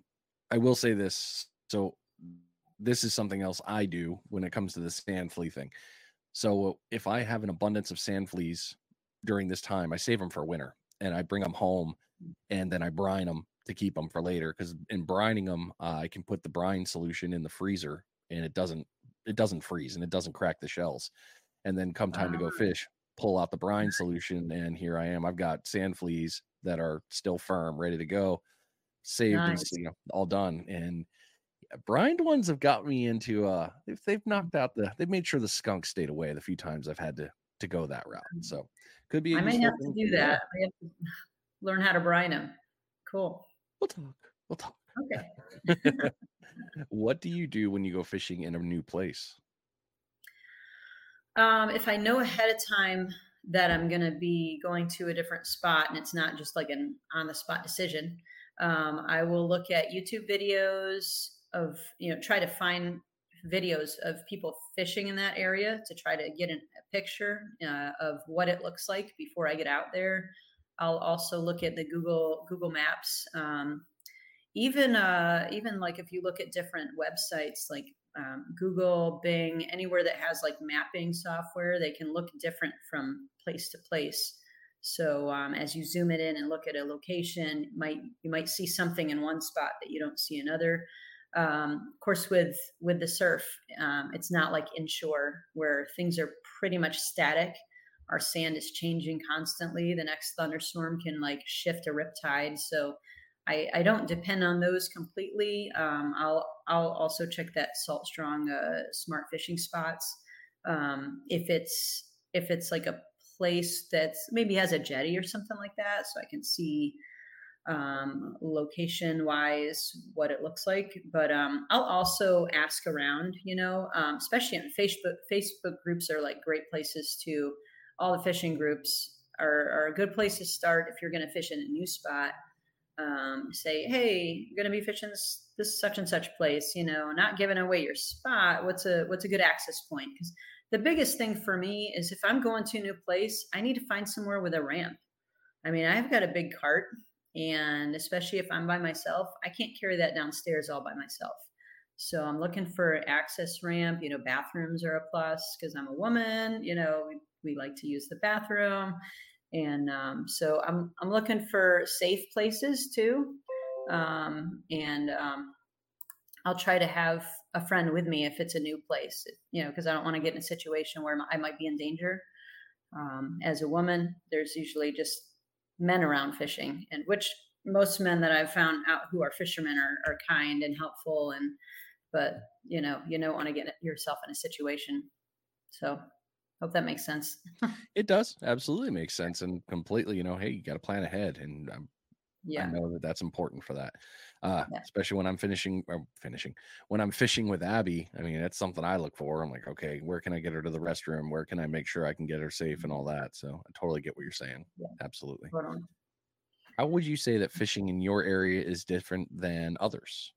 I will say this. So this is something else I do when it comes to the sand flea thing. So if I have an abundance of sand fleas during this time, I save them for winter and I bring them home and then I brine them to keep them for later because in brining them, uh, I can put the brine solution in the freezer and it doesn't it doesn't freeze and it doesn't crack the shells. And then come time to go Ah. fish, pull out the brine solution and here I am. I've got sand fleas that are still firm, ready to go, saved and you know all done. And brined ones have got me into uh they've, they've knocked out the they've made sure the skunk stayed away the few times I've had to to go that route. So could be I may have to do that. I have to *sighs* learn how to brine them. Cool. We'll talk. We'll talk. Okay. *laughs* what do you do when you go fishing in a new place? Um, if I know ahead of time that I'm going to be going to a different spot and it's not just like an on the spot decision, um, I will look at YouTube videos of, you know, try to find videos of people fishing in that area to try to get an, a picture uh, of what it looks like before I get out there. I'll also look at the Google Google Maps. Um, even uh, even like if you look at different websites like um, Google, Bing, anywhere that has like mapping software, they can look different from place to place. So um, as you zoom it in and look at a location, might you might see something in one spot that you don't see another. Um, of course, with with the surf, um, it's not like inshore where things are pretty much static. Our sand is changing constantly. The next thunderstorm can like shift a rip tide. So I, I don't depend on those completely. Um, I'll I'll also check that Salt Strong uh, Smart Fishing Spots. Um, if it's if it's like a place that's maybe has a jetty or something like that, so I can see um, location wise what it looks like but um, i'll also ask around you know um, especially on facebook facebook groups are like great places to all the fishing groups are, are a good place to start if you're going to fish in a new spot. Um, say hey you're going to be fishing this, this such and such place you know not giving away your spot what's a what's a good access point? Because the biggest thing for me is if i'm going to a new place i need to find somewhere with a ramp. I mean i've got a big cart and especially if I'm by myself, I can't carry that downstairs all by myself. So I'm looking for access ramp. You know, bathrooms are a plus because I'm a woman. You know, we, we like to use the bathroom, and um, so I'm I'm looking for safe places too. Um, and um, I'll try to have a friend with me if it's a new place. You know, because I don't want to get in a situation where I might be in danger. Um, as a woman, there's usually just men around fishing, and which most men that I've found out who are fishermen are, are kind and helpful, and but you know you don't want to get yourself in a situation. So hope that makes sense. *laughs* it does absolutely make sense and completely. You know, hey, you got to plan ahead, and um, I'm yeah. I know that that's important for that. Uh, yeah. especially when I'm finishing or finishing when I'm fishing with Abby. I mean, that's something I look for. I'm like, okay, where can I get her to the restroom? Where can I make sure I can get her safe and all that? So I totally get what you're saying. Yeah. Absolutely. How would you say that fishing in your area is different than others?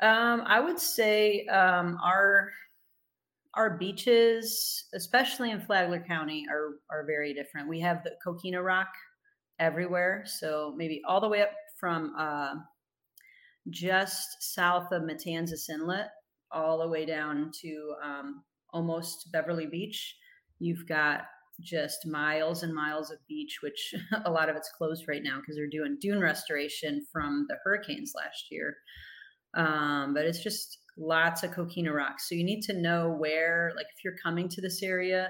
Um, I would say um, our our beaches, especially in Flagler County, are are very different. We have the coquina rock everywhere. So maybe all the way up from uh, just south of Matanzas Inlet, all the way down to um, almost Beverly Beach. You've got just miles and miles of beach, which *laughs* a lot of it's closed right now because they're doing dune restoration from the hurricanes last year. Um, but it's just lots of coquina rocks. So you need to know where, like, if you're coming to this area,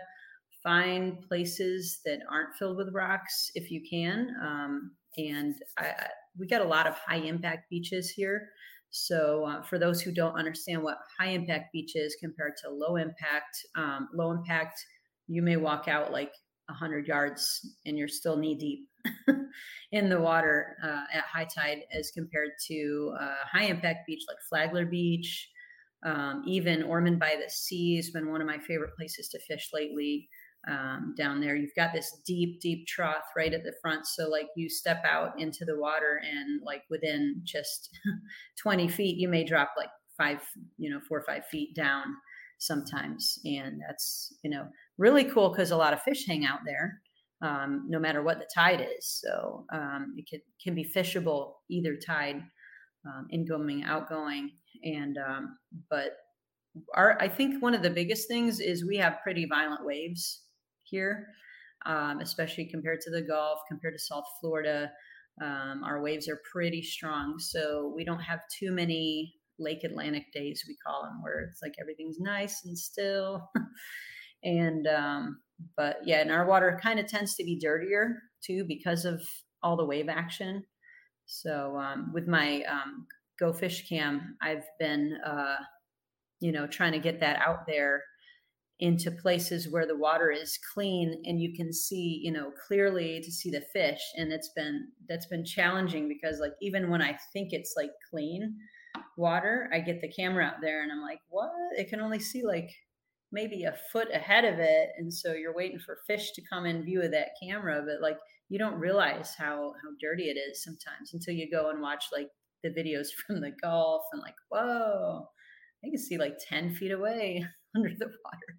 find places that aren't filled with rocks if you can. Um, and I, we got a lot of high impact beaches here. So uh, for those who don't understand what high impact beach is compared to low impact, um, low impact, you may walk out like 100 yards and you're still knee deep *laughs* in the water uh, at high tide as compared to uh, high impact beach like Flagler Beach. Um, even Ormond by the Sea has been one of my favorite places to fish lately um, down there. You've got this deep, deep trough right at the front. So, like, you step out into the water, and like within just *laughs* 20 feet, you may drop like five, you know, four or five feet down sometimes. And that's, you know, really cool because a lot of fish hang out there. Um, no matter what the tide is, so um, it can, can be fishable either tide, um, incoming, outgoing, and um, but our I think one of the biggest things is we have pretty violent waves here, um, especially compared to the Gulf, compared to South Florida. Um, our waves are pretty strong, so we don't have too many Lake Atlantic days, we call them, where it's like everything's nice and still. *laughs* and um, but yeah, and our water kind of tends to be dirtier too because of all the wave action. So um, with my um, Go Fish Cam, I've been uh, you know trying to get that out there into places where the water is clean and you can see you know clearly to see the fish. And it's been that's been challenging because like even when i think it's like clean water i get the camera out there and i'm like what? It can only see like maybe a foot ahead of it. And so you're waiting for fish to come in view of that camera but like you don't realize how how dirty it is sometimes until you go and watch like the videos *laughs* from the gulf and like whoa i can see like 10 feet away *laughs* under the water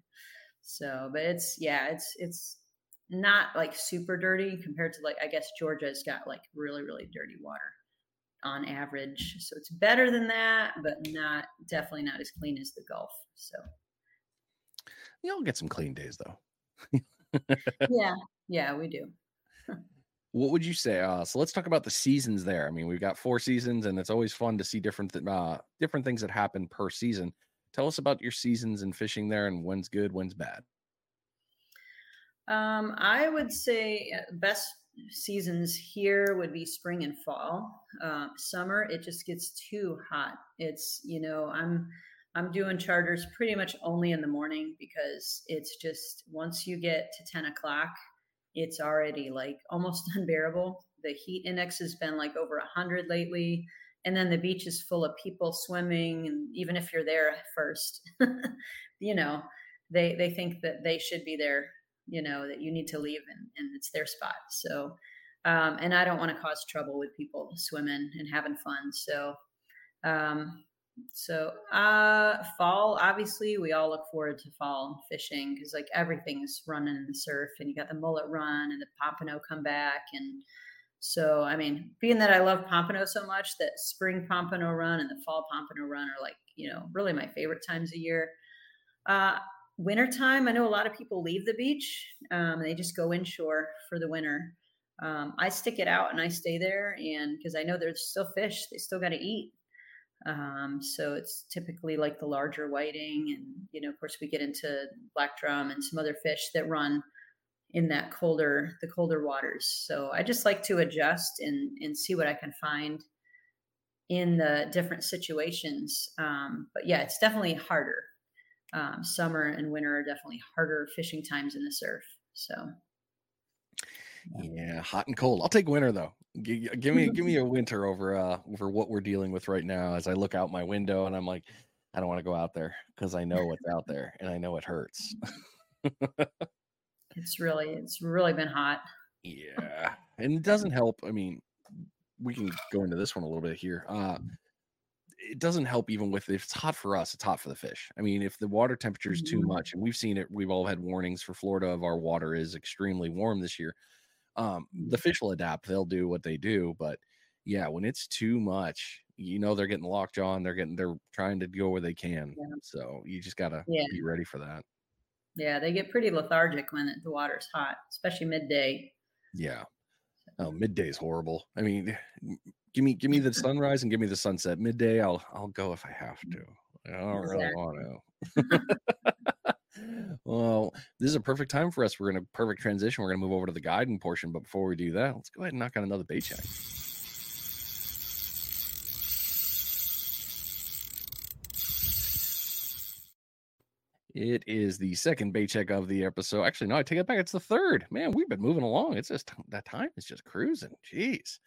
so, but it's yeah, it's it's not like super dirty compared to like I guess Georgia's got like really really dirty water on average. So it's better than that, but not definitely not as clean as the Gulf. So you'll get some clean days though. yeah, yeah, we do. *laughs* what would you say? Uh, so let's talk about the seasons there. I mean, we've got four seasons, and it's always fun to see different th- uh, different things that happen per season. Tell us about your seasons in fishing there and when's good, when's bad. Um, I would say uh, best seasons here would be spring and fall. Uh, summer, it just gets too hot. It's you know I'm I'm doing charters pretty much only in the morning because it's just once you get to ten o'clock, it's already like almost *laughs* unbearable the heat index has been like over 100 lately and then the beach is full of people swimming and even if you're there first *laughs* you know they they think that they should be there you know that you need to leave and, and it's their spot. So um, and i don't want to cause trouble with people swimming and having fun so um, so uh fall obviously we all look forward to fall fishing because like everything's running in the surf and you got the mullet run and the pompano come back and so i mean being that i love pompano so much that spring pompano run and the fall pompano run are like you know really my favorite times a year. Uh wintertime i know a lot of people leave the beach um, they just go inshore for the winter. Um, i stick it out and i stay there and because i know there's still fish they still got to eat. Um, so it's typically like the larger whiting, and you know, of course, we get into black drum and some other fish that run in that colder the colder waters. So I just like to adjust and and see what I can find in the different situations. Um, but yeah, it's definitely harder. Um, summer and winter are definitely harder fishing times in the surf. So yeah, hot and cold. I'll take winter though. Give me give me a winter over uh over what we're dealing with right now as I look out my window and I'm like I don't want to go out there because I know what's out there and I know it hurts. *laughs* it's really it's really been hot. Yeah. And it doesn't help. I mean, we can go into this one a little bit here. Uh it doesn't help even with if it's hot for us, it's hot for the fish. I mean, if the water temperature is too Mhm. much, and we've seen it, we've all had warnings for Florida of our water is extremely warm this year um the fish will adapt they'll do what they do but yeah when it's too much you know they're getting locked on they're getting they're trying to go where they can Yeah. so you just gotta Yeah. be ready for that Yeah, they get pretty lethargic when the water's hot, especially midday. yeah. Oh midday's horrible. I mean eh, give me give me *laughs* the sunrise and give me the sunset. Midday i'll i'll go if i have to. I don't really want to *laughs* *laughs* well this is a perfect time for us. We're in a perfect transition. We're going to move over to the guiding portion but before we do that let's go ahead and knock on another bait check It is the second bait check of the episode. Actually, no, I take it back. It's the third. Man, we've been moving along. It's just that time is just cruising. Jeez.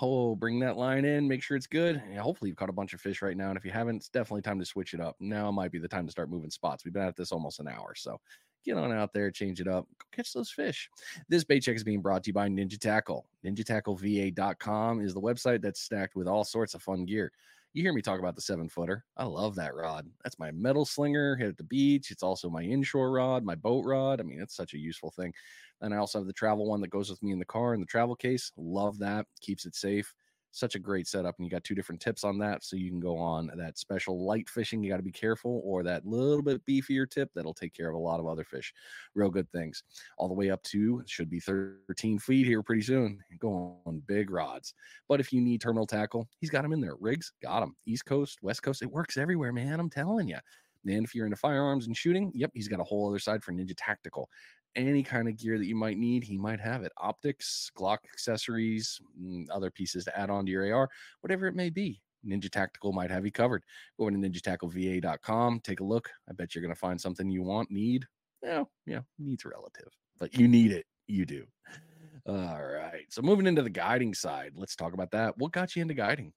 Oh, bring that line in, make sure it's good. Hopefully, you've caught a bunch of fish right now. And if you haven't, it's definitely time to switch it up. Now might be the time to start moving spots. We've been at this almost an hour. So get on out there, change it up, go catch those fish. This bait check is being brought to you by Ninja Tackle. NinjaTackleVA.com is the website that's stacked with all sorts of fun gear. You hear me talk about the seven footer. I love that rod. That's my metal slinger hit at the beach. It's also my inshore rod, my boat rod. I mean, it's such a useful thing. And I also have the travel one that goes with me in the car in the travel case. Love that. Keeps it safe. Such a great setup. And you got two different tips on that. So you can go on that special light fishing. You got to be careful, or that little bit beefier tip that'll take care of a lot of other fish. Real good things. All the way up to should be 13 feet here pretty soon. Going on big rods. But if you need terminal tackle, he's got them in there. Rigs, got them. East Coast, West Coast, it works everywhere, man. I'm telling you. And if you're into firearms and shooting, yep, he's got a whole other side for Ninja Tactical. Any kind of gear that you might need, he might have it. Optics, Glock accessories, mm, other pieces to add on to your AR, whatever it may be. Ninja Tactical might have you covered. Go to ninjatackleva.com, take a look. I bet you're going to find something you want, need. Yeah, yeah, needs relative, but you need it. You do. All right. So moving into the guiding side, let's talk about that. What got you into guiding?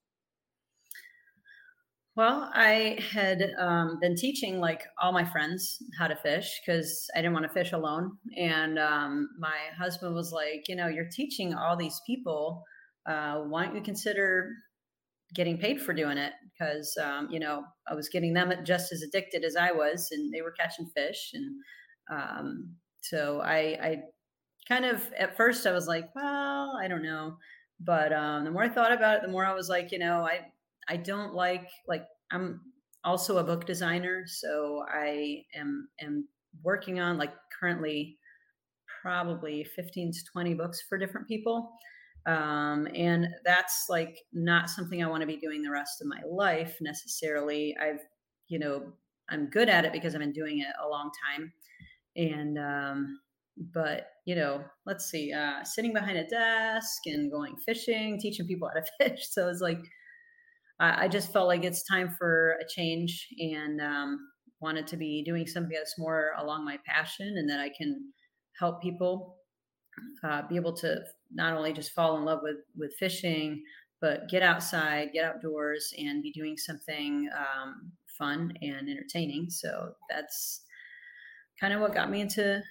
Well, I had um, been teaching like all my friends how to fish because I didn't want to fish alone. And um, my husband was like, you know, you're teaching all these people. Uh, why don't you consider getting paid for doing it? Because, um, you know, I was getting them just as addicted as I was, and they were catching fish. And um, so I, I kind of, at first, I was like, well, I don't know. But um, the more I thought about it, the more I was like, you know, I, I don't like like I'm also a book designer, so I am am working on like currently probably 15 to 20 books for different people. Um, and that's like not something I want to be doing the rest of my life necessarily. I've, you know, I'm good at it because I've been doing it a long time. And um, but you know, let's see, uh, sitting behind a desk and going fishing, teaching people how to *laughs* fish. So it's like I, I just felt like it's time for a change and um, wanted to be doing something that's more along my passion and that I can help people uh, be able to not only just fall in love with with fishing, but get outside, get outdoors, and be doing something um, fun and entertaining. So that's kind of what got me into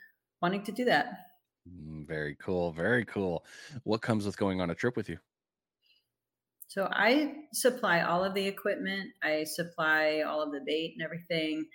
wanting to do that. Mm, Very cool. Very cool. What comes with going on a trip with you? So I supply all of the equipment. I supply all of the bait and everything.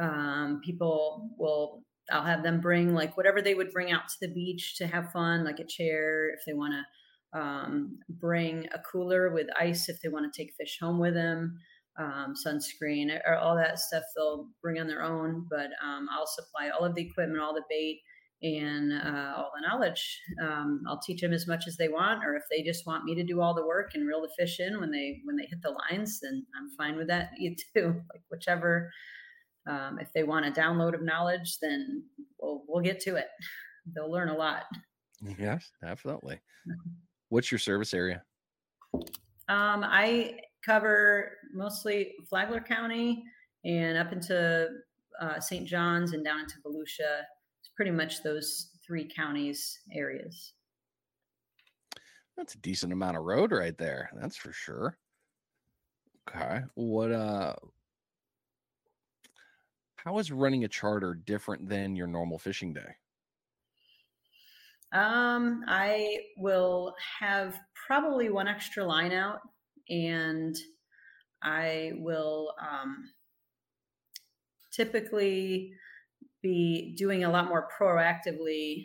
Um, people will, I'll have them bring like whatever they would bring out to the beach to have fun, like a chair if they want to um, bring a cooler with ice if they want to take fish home with them, um, sunscreen, or all that stuff they'll bring on their own. But um, I'll supply all of the equipment, all the bait, and uh, all the knowledge. Um, I'll teach them as much as they want, or if they just want me to do all the work and reel the fish in when they when they hit the lines, then I'm fine with that *laughs* you too. Like whichever. Um, if they want a download of knowledge, then we'll we'll get to it. They'll learn a lot. Yes, definitely. *laughs* What's your service area? Um, I cover mostly Flagler County and up into uh, St. Johns and down into Volusia. Pretty much those three counties areas. That's a decent amount of road right there. That's for sure. Okay. What uh how is running a charter different than your normal fishing day? Um, I will have probably one extra line out, and I will um, typically be doing a lot more proactively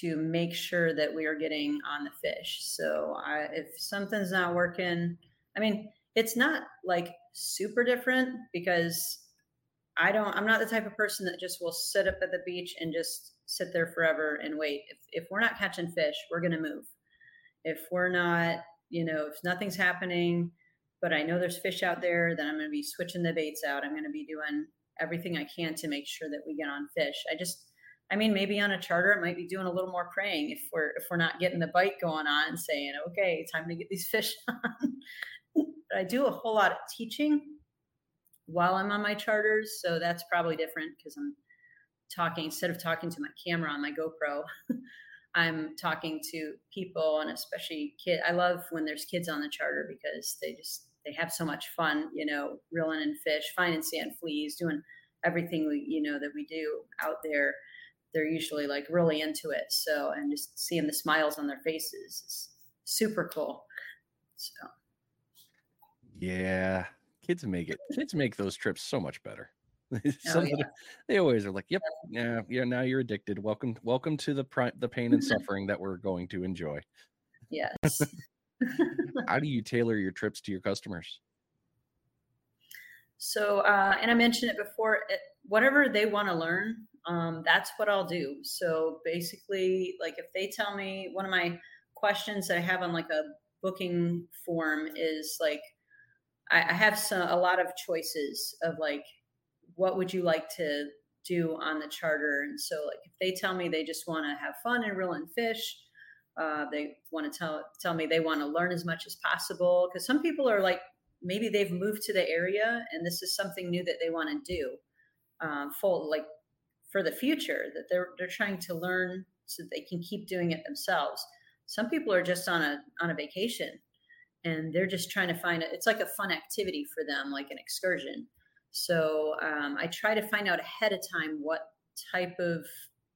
to make sure that we are getting on the fish. So I, if something's not working, I mean, it's not like super different because I don't, I'm not the type of person that just will sit up at the beach and just sit there forever and wait. If, if we're not catching fish, we're going to move. If we're not, you know, if nothing's happening, but I know there's fish out there, then I'm going to be switching the baits out. I'm going to be doing everything I can to make sure that we get on fish. I just, I mean, maybe on a charter, it might be doing a little more praying if we're if we're not getting the bite going on, saying, okay, time to get these *laughs* fish on. but I do a whole lot of teaching while I'm on my charters, so that's probably different because I'm talking instead of talking to my camera on my GoPro. *laughs* I'm talking to people and especially kid. I love when there's kids on the charter because they just they have so much fun, you know, reeling in fish, finding sand fleas, doing everything we you know that we do out there they're usually like really into it. So, and just seeing the smiles on their faces is super cool. So, Yeah, kids make it. Kids make those trips so much better. *laughs* oh yeah, the- they always are like, "Yep, yeah, yeah." Now you're addicted. Welcome, welcome to the pri- the pain and *laughs* suffering that we're going to enjoy. yes. How do you tailor your trips to your customers? so, uh, and I mentioned it before, whatever they want to learn, um, that's what I'll do. So basically, like if they tell me one of my questions that I have on like a booking form is like, I, I have some, a lot of choices of like, what would you like to do on the charter? And so like, if they tell me they just want to have fun and reel in fish, uh, they want to tell, tell me they want to learn as much as possible. Cause some people are like, maybe they've moved to the area and this is something new that they want to do um, full like for the future that they're they're trying to learn so they can keep doing it themselves some people are just on a on a vacation and they're just trying to find it it's like a fun activity for them like an excursion so um, i try to find out ahead of time what type of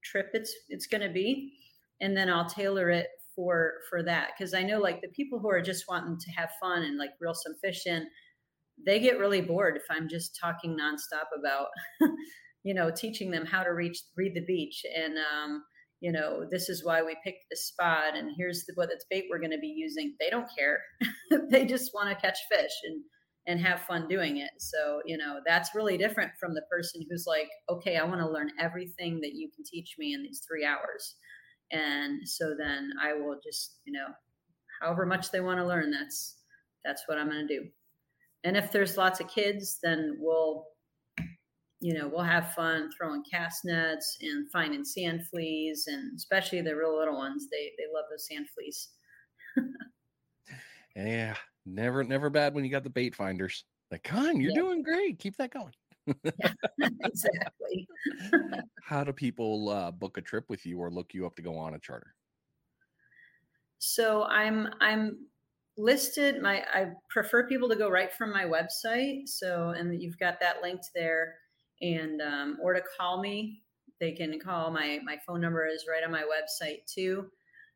trip it's it's going to be and then i'll tailor it for for that. Because i know like the people who are just wanting to have fun and like reel some fish in they get really bored if i'm just talking nonstop about *laughs* you know teaching them how to reach read the beach and um, you know this is why we picked this spot and here's the, what it's bait we're going to be using. They don't care. *laughs* They just want to catch fish and and have fun doing it. So you know that's really different from the person who's like okay i want to learn everything that you can teach me in these three hours and so then i will just you know however much they want to learn that's that's what i'm going to do and if there's lots of kids then we'll you know we'll have fun throwing cast nets and finding sand fleas and especially the real little ones they they love those sand fleas *laughs* Yeah, never, never bad when you got the bait finders. Like, Con, you're Yeah. doing great. Keep that going. *laughs* exactly *laughs* How do people uh, book a trip with you or look you up to go on a charter? So I'm I'm listed my I prefer people to go right from my website. So and you've got that linked there and um, or to call me. They can call my my phone number is right on my website too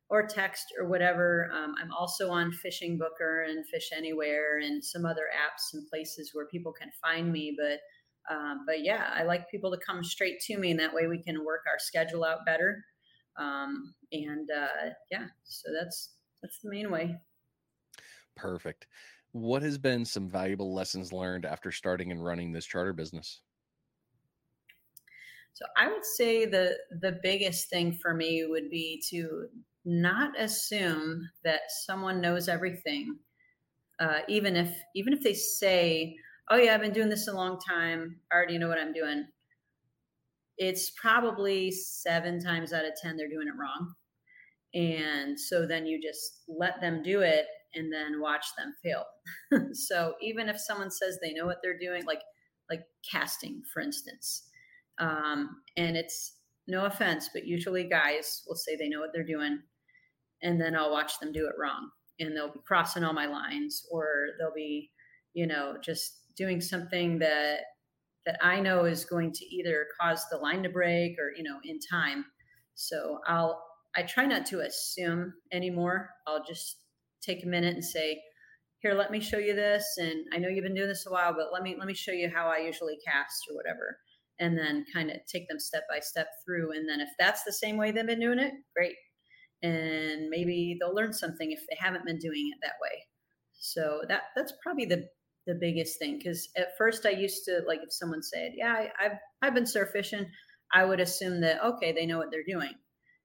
or text or whatever. Um, I'm also on Fishing Booker and Fish Anywhere and some other apps and places where people can find me. But um, but yeah, I like people to come straight to me, and that way we can work our schedule out better. Um, and uh, yeah, so that's that's the main way. Perfect. What has been some valuable lessons learned after starting and running this charter business? So I would say the the biggest thing for me would be to not assume that someone knows everything, uh, even if even if they say, "Oh yeah, I've been doing this a long time. I already know what I'm doing." It's probably seven times out of ten they're doing it wrong, and so then you just let them do it and then watch them fail. *laughs* so even if someone says they know what they're doing, like like casting, for instance, um, and it's no offense, but usually guys will say they know what they're doing and then I'll watch them do it wrong and they'll be crossing all my lines or they'll be, you know, just doing something that that I know is going to either cause the line to break or, you know, in time. So I'll I try not to assume anymore. I'll just take a minute and say, here, let me show you this. And I know you've been doing this a while, but let me let me show you how I usually cast or whatever. And then kind of take them step by step through. And then if that's the same way they've been doing it, great and maybe they'll learn something if they haven't been doing it that way. So that that's probably the the biggest thing because at first I used to like if someone said, "Yeah, I, I've I've been surf fishing," I would assume that okay, they know what they're doing,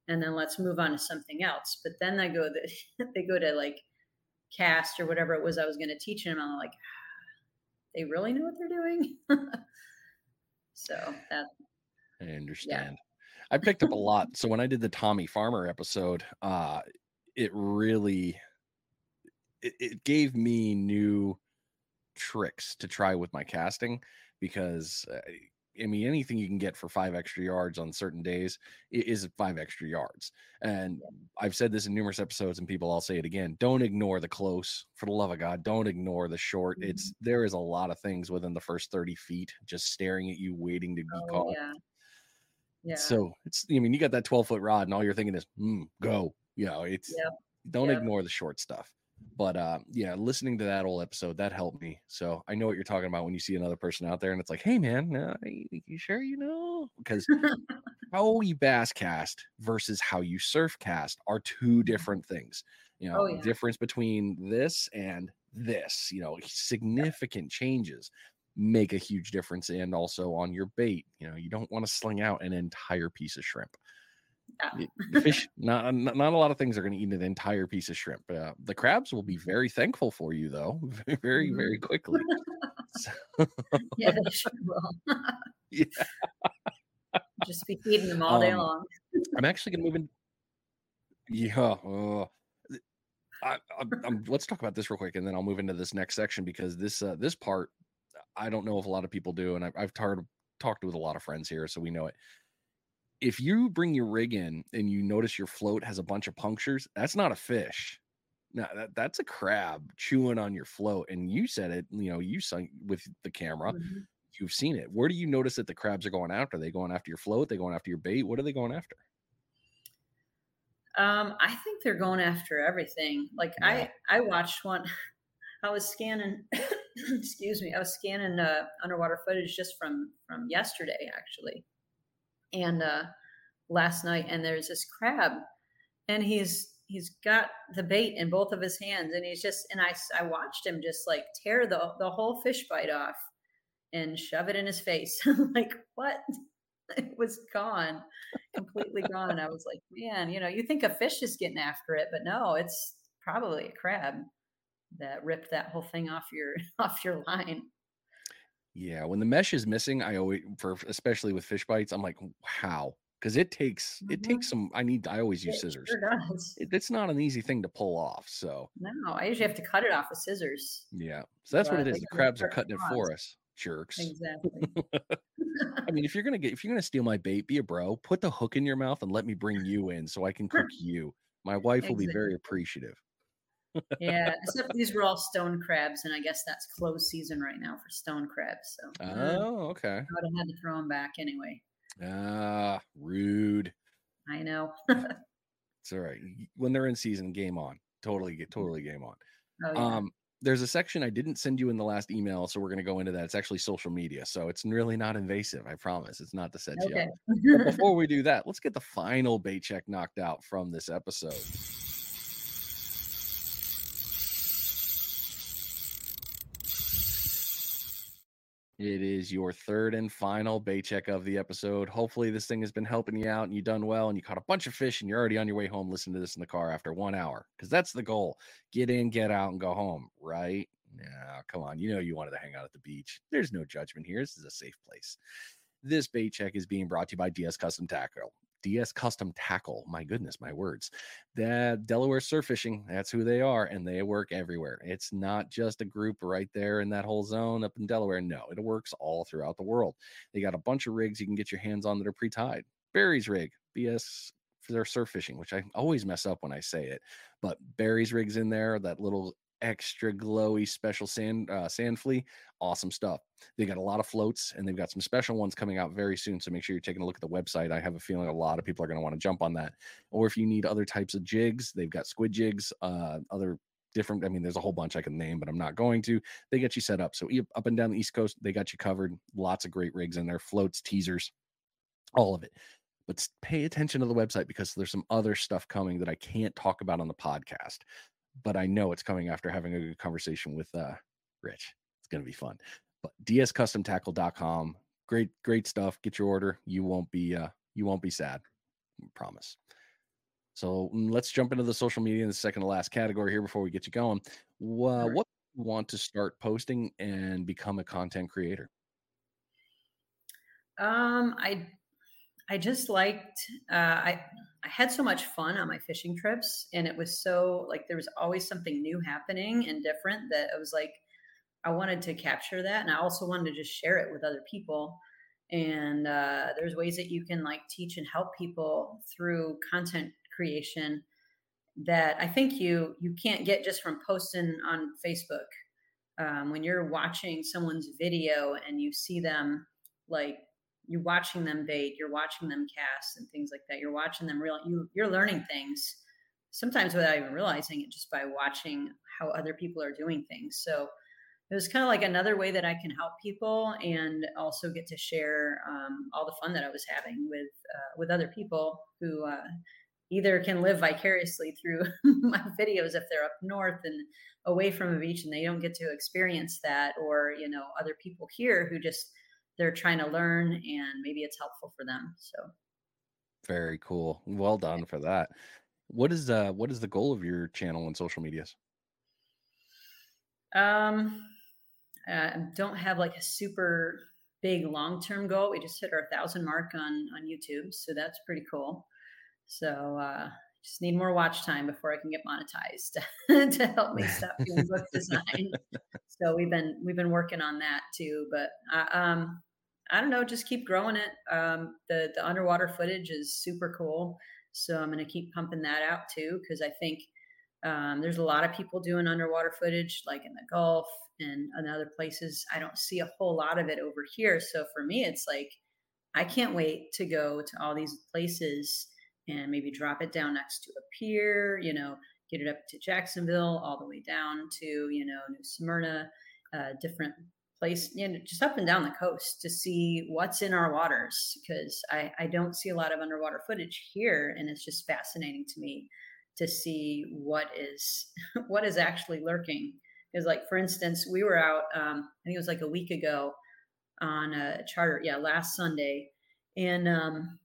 and then let's move on to something else. But then I go that *laughs* they go to like cast or whatever it was I was going to teach them. I'm like, they really know what they're doing. *laughs* so that I understand. Yeah. I picked up a lot. So when I did the Tommy Farmer episode, uh, it really it, it gave me new tricks to try with my casting because uh, I mean anything you can get for five extra yards on certain days is five extra yards. And I've said this in numerous episodes, and people, I'll say it again: don't ignore the close. For the love of God, don't ignore the short. Mm-hmm. It's there is a lot of things within the first thirty feet just staring at you, waiting to be oh, caught. Yeah. Yeah. So it's I mean you got that 12 foot rod and all you're thinking is mm, go. You know, it's yep. don't yep. ignore the short stuff. But uh, yeah, listening to that old episode that helped me. So I know what you're talking about when you see another person out there and it's like, hey man, uh, you sure you know? Because *laughs* how you bass cast versus how you surf cast are two mm-hmm. different things. You know, oh, yeah. difference between this and this, you know, significant changes make a huge difference and also on your bait you know you don't want to sling out an entire piece of shrimp yeah. *laughs* fish not, not a lot of things are going to eat an entire piece of shrimp uh, the crabs will be very thankful for you though very *laughs* very mm-hmm. quickly so. *laughs* yeah they sure will yeah just be feeding them all day um, long i'm actually going to move in yeah uh, I, am let's talk about this real quick, and then I'll move into this next section because this uh, this part I don't know if a lot of people do, and I've, I've talked with a lot of friends here, so we know it. If you bring your rig in and you notice your float has a bunch of punctures, that's not a fish. No, that, that's a crab chewing on your float. And you said it, you know, you saw with the camera, mm-hmm. you've seen it. Where do you notice that the crabs are going after? Are they going after your float? Are they going after your bait? What are they going after? Um, I think they're going after everything. Like yeah. I, I watched one. *laughs* I was scanning *coughs* excuse me, I was scanning uh, underwater footage just from from yesterday actually, and uh, last night, and there's this crab, and he's he's got the bait in both of his hands, and he's just and I I watched him just like tear the the whole fish bite off and shove it in his face. *laughs* like what? *laughs* It was gone, completely gone. I was like, man, you know, you think a fish is getting after it, but no, it's probably a crab that ripped that whole thing off your *laughs* off your line. Yeah, when the mesh is missing, I always for especially with fish bites, I'm like, how? Because it takes mm-hmm. it takes some. I need. I always use it scissors. Sure does. It, it's not an easy thing to pull off. So no, I usually have to cut it off with scissors. Yeah, so that's but what it is. The crabs are cutting it for us, jerks. Exactly. *laughs* I mean, if you're gonna get if you're gonna steal my bait, be a bro. Put the hook in your mouth and let me bring you in so I can cook *laughs* you My wife will be very appreciative. Yeah, except these were all stone crabs, and I guess that's closed season right now for stone crabs. So oh, okay. I would have had to throw them back anyway. Ah, rude. I know. *laughs* it's all right. When they're in season, game on. Totally, get totally game on. Oh, yeah. Um, there's a section I didn't send you in the last email, so we're going to go into that. It's actually social media, so it's really not invasive. I promise. It's not to set okay. you up. before *laughs* we do that, let's get the final bait check knocked out from this episode. It is your third and final bait check of the episode. Hopefully, this thing has been helping you out and you've done well and you caught a bunch of fish and you're already on your way home listening to this in the car after one hour because that's the goal. Get in, get out, and go home, right? Yeah, come on. You know, you wanted to hang out at the beach. There's no judgment here. This is a safe place. This bait check is being brought to you by DS Custom Tackle. DS Custom Tackle. My goodness, my words. That Delaware Surf Fishing, that's who they are, and they work everywhere. It's not just a group right there in that whole zone up in Delaware. No, it works all throughout the world. They got a bunch of rigs you can get your hands on that are pre-tied. Barry's rig, BS for their surf fishing, which I always mess up when I say it. But Barry's rigs in there, that little extra glowy special sand uh, sand flea. Awesome stuff. They got a lot of floats and they've got some special ones coming out very soon. So make sure you're taking a look at the website. I have a feeling a lot of people are going to want to jump on that. Or if you need other types of jigs, they've got squid jigs, uh, other different. I mean, there's a whole bunch I can name, but I'm not going to. They get you set up. So up and down the East Coast, they got you covered. Lots of great rigs in there, floats, teasers, all of it. But pay attention to the website because there's some other stuff coming that I can't talk about on the podcast but I know it's coming after having a good conversation with uh, Rich. It's going to be fun. But dscustomtackle.com, great, great stuff. Get your order. You won't be, uh, you won't be sad. I promise. So mm, let's jump into the social media in the second to last category here before we get you going. Uh, What want to start posting and become a content creator? Um, I I just liked uh, I I had so much fun on my fishing trips, and it was so like there was always something new happening and different that I was like I wanted to capture that, and I also wanted to just share it with other people. And uh, there's ways that you can like teach and help people through content creation that I think you you can't get just from posting on Facebook. Um, when you're watching someone's video and you see them like you're watching them bait, you're watching them cast and things like that. You're watching them real you you're learning things sometimes without even realizing it just by watching how other people are doing things. So it was kind of like another way that I can help people and also get to share um, all the fun that I was having with uh, with other people who uh, either can live vicariously through *laughs* my videos if they're up north and away from a beach and they don't get to experience that, or you know other people here who just they're trying to learn and maybe it's helpful for them. So very cool. Well done for that. What is uh what is the goal of your channel and social medias? Um I don't have like a super big long-term goal. We just hit our thousand mark on on YouTube, so that's pretty cool. So uh just need more watch time before I can get monetized *laughs* to help me stop doing book *laughs* design. so we've been we've been working on that too. But uh, um, I don't know, just keep growing it. Um, the the underwater footage is super cool, so I'm going to keep pumping that out too because I think um, there's a lot of people doing underwater footage, like in the Gulf and, and other places. I don't see a whole lot of it over here. So for me, it's like I can't wait to go to all these places and maybe drop it down next to a pier, you know, get it up to Jacksonville, all the way down to, you know, New Smyrna, uh, different place, you know, just up and down the coast to see what's in our waters because I, I don't see a lot of underwater footage here. And it's just fascinating to me to see what is *laughs* what is actually lurking. Because like for instance, we were out um, I think it was like a week ago on a charter, yeah, last Sunday. And um,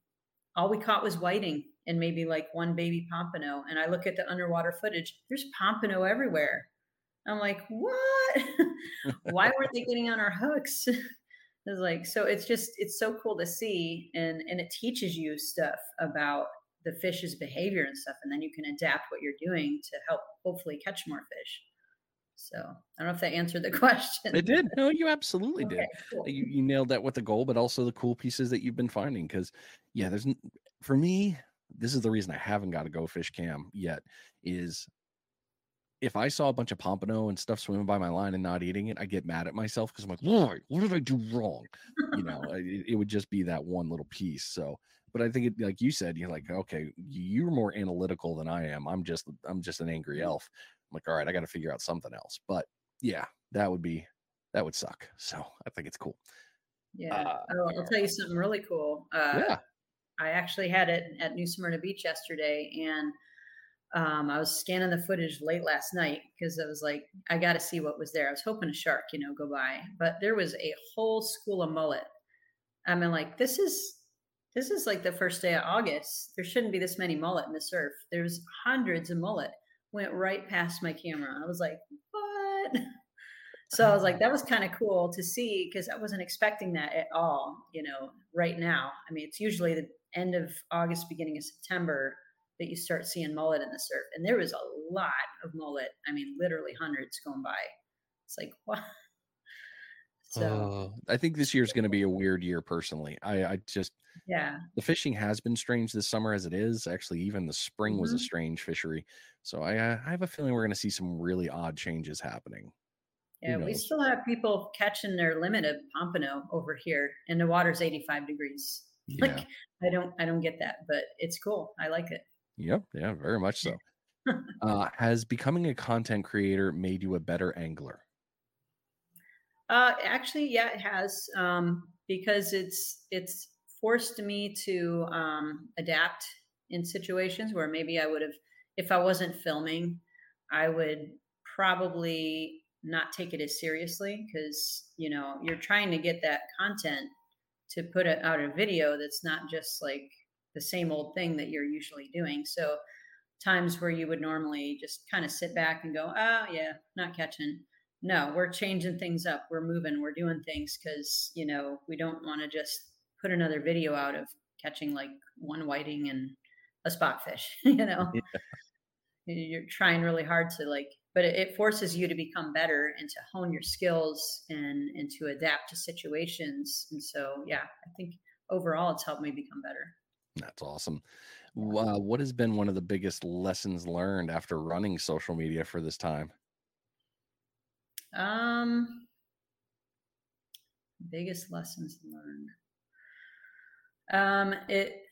all we caught was whiting and maybe like one baby pompano. And I look at the underwater footage, there's pompano everywhere. I'm like, what? *laughs* Why weren't they getting on our hooks? *laughs* it's like, so it's just, it's so cool to see. And, and it teaches you stuff about the fish's behavior and stuff. And then you can adapt what you're doing to help hopefully catch more fish. So I don't know if that answered the *laughs* question. It did. No, you absolutely okay, did. Cool. You, you nailed that with the goal, but also the cool pieces that you've been finding. Because yeah, there's for me this is the reason I haven't got a GoFish Cam yet is if I saw a bunch of pompano and stuff swimming by my line and not eating it, I get mad at myself because I'm like, why? What did I do wrong? You know, it, it, would just be that one little piece. So, but I think it, like you said, you're like, okay, you're more analytical than I am. I'm just, I'm just an angry elf. I'm like, all right, I got to figure out something else. But yeah, that would be, that would suck. So I think it's cool. Yeah. Uh, oh, I'll tell you something really cool. Uh, yeah. I actually had it at New Smyrna Beach yesterday and um, I was scanning the footage late last night because I was like, I got to see what was there. I was hoping a shark, you know, go by, but there was a whole school of mullet. I mean, like this is this is like the first day of August. There shouldn't be this many mullet in the surf. There's hundreds of mullet. Went right past my camera. I was like, what? *laughs* So I was like, that was kind of cool to see because I wasn't expecting that at all. You know, right now. I mean, it's usually the end of August, beginning of September that you start seeing mullet in the surf. And there was a lot of mullet. I mean, literally hundreds going by. It's like, *laughs* what? So uh, I think this year is going to be a weird year personally. I, I just, yeah, the fishing has been strange this summer as it is. Actually, even the spring mm-hmm. was a mm-hmm. strange fishery. So I, I have a feeling we're going to see some really odd changes happening. Yeah, we still have people catching their limit of pompano over here, and the water's 85 degrees. *laughs* Yeah. Like I don't, I don't get that, but it's cool. I like it. Yep. Yeah, very much so. *laughs* uh, has becoming a content creator made you a better angler? Uh, actually, yeah, it has um, because it's it's forced me to um, adapt in situations where maybe I would have, if I wasn't filming, I would probably not take it as seriously because you know you're trying to get that content to put it out a video that's not just like the same old thing that you're usually doing. So times where you would normally just kind of sit back and go, oh yeah, not catching. No, we're changing things up. We're moving. We're doing things because you know we don't want to just put another video out of catching like one whiting and a spot fish. *laughs* you know, yeah. you're trying really hard to like, but it, it forces you to become better and to hone your skills and and to adapt to situations. And so, yeah, I think overall it's helped me become better. That's awesome. Uh, what has been one of the biggest lessons learned after running social media for this time? Um, biggest lessons learned. Um, it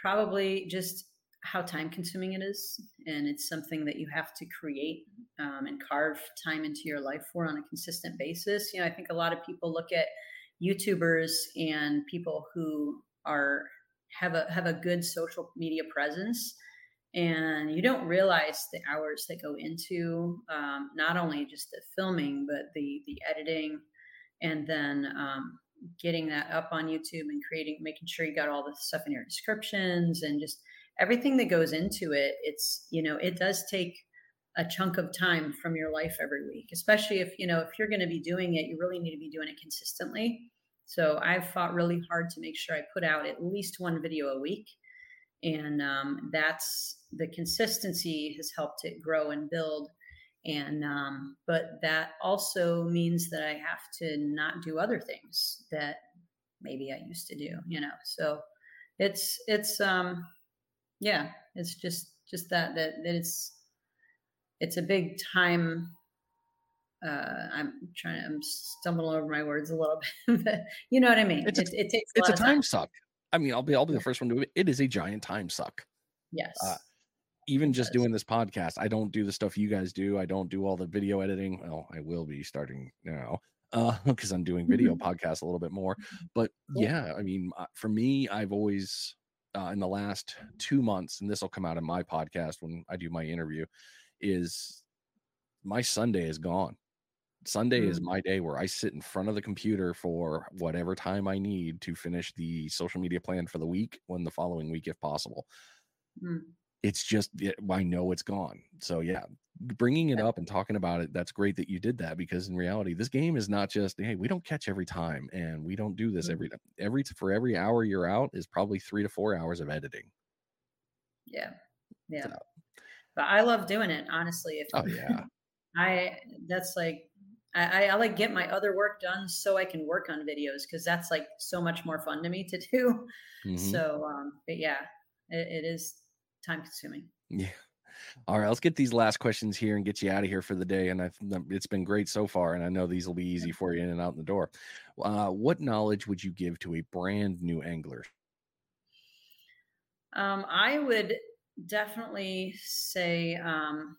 probably just how time consuming it is, and it's something that you have to create um, and carve time into your life for on a consistent basis. You know, I think a lot of people look at YouTubers and people who are have a have a good social media presence and you don't realize the hours that go into um, not only just the filming but the the editing and then um, getting that up on youtube and creating making sure you got all the stuff in your descriptions and just everything that goes into it it's you know it does take a chunk of time from your life every week especially if you know if you're going to be doing it you really need to be doing it consistently so I've fought really hard to make sure I put out at least one video a week. And um, that's the consistency has helped it grow and build. And, um, but that also means that I have to not do other things that maybe I used to do, you know? So it's, it's, um, yeah, it's just, just that, that, that it's, it's a big time uh, I'm trying to, I'm stumbling over my words a little *laughs* bit, but you know what I mean? It's a, it, it takes, a it's a time, time, suck. I mean, I'll be, I'll be the first one to it. It is a giant time suck. Yes. Uh, even just doing this podcast, I don't do the stuff you guys do. I don't do all the video editing. Well, I will be starting now uh *laughs* because I'm doing video mm-hmm. podcasts a little bit more. But cool. yeah, I mean, uh, for me, I've always uh, in the last two months, and this will come out in my podcast when I do my interview, is my Sunday is gone. Sunday mm. is my day where I sit in front of the computer for whatever time I need to finish the social media plan for the week when the following week, if possible. Mm. It's just, I know it's gone. So, yeah, bringing it up and talking about it, that's great that you did that because in reality, this game is not just, hey, we don't catch every time and we don't do this mm. every, every, for every hour you're out is probably three to four hours of editing. Yeah. Yeah. So. But I love doing it, honestly. If oh, yeah. *laughs* I, that's like, I, I, like get my other work done so I can work on videos because that's like so much more fun to me to *laughs* do. Mm-hmm. So, um, but yeah, it, it is time consuming. Yeah. All right, let's get these last questions here and get you out of here for the day. And I, it's been great so far, and I know these will be easy for you in and out in the door. Uh, what knowledge would you give to a brand new angler? Um, I would definitely say um,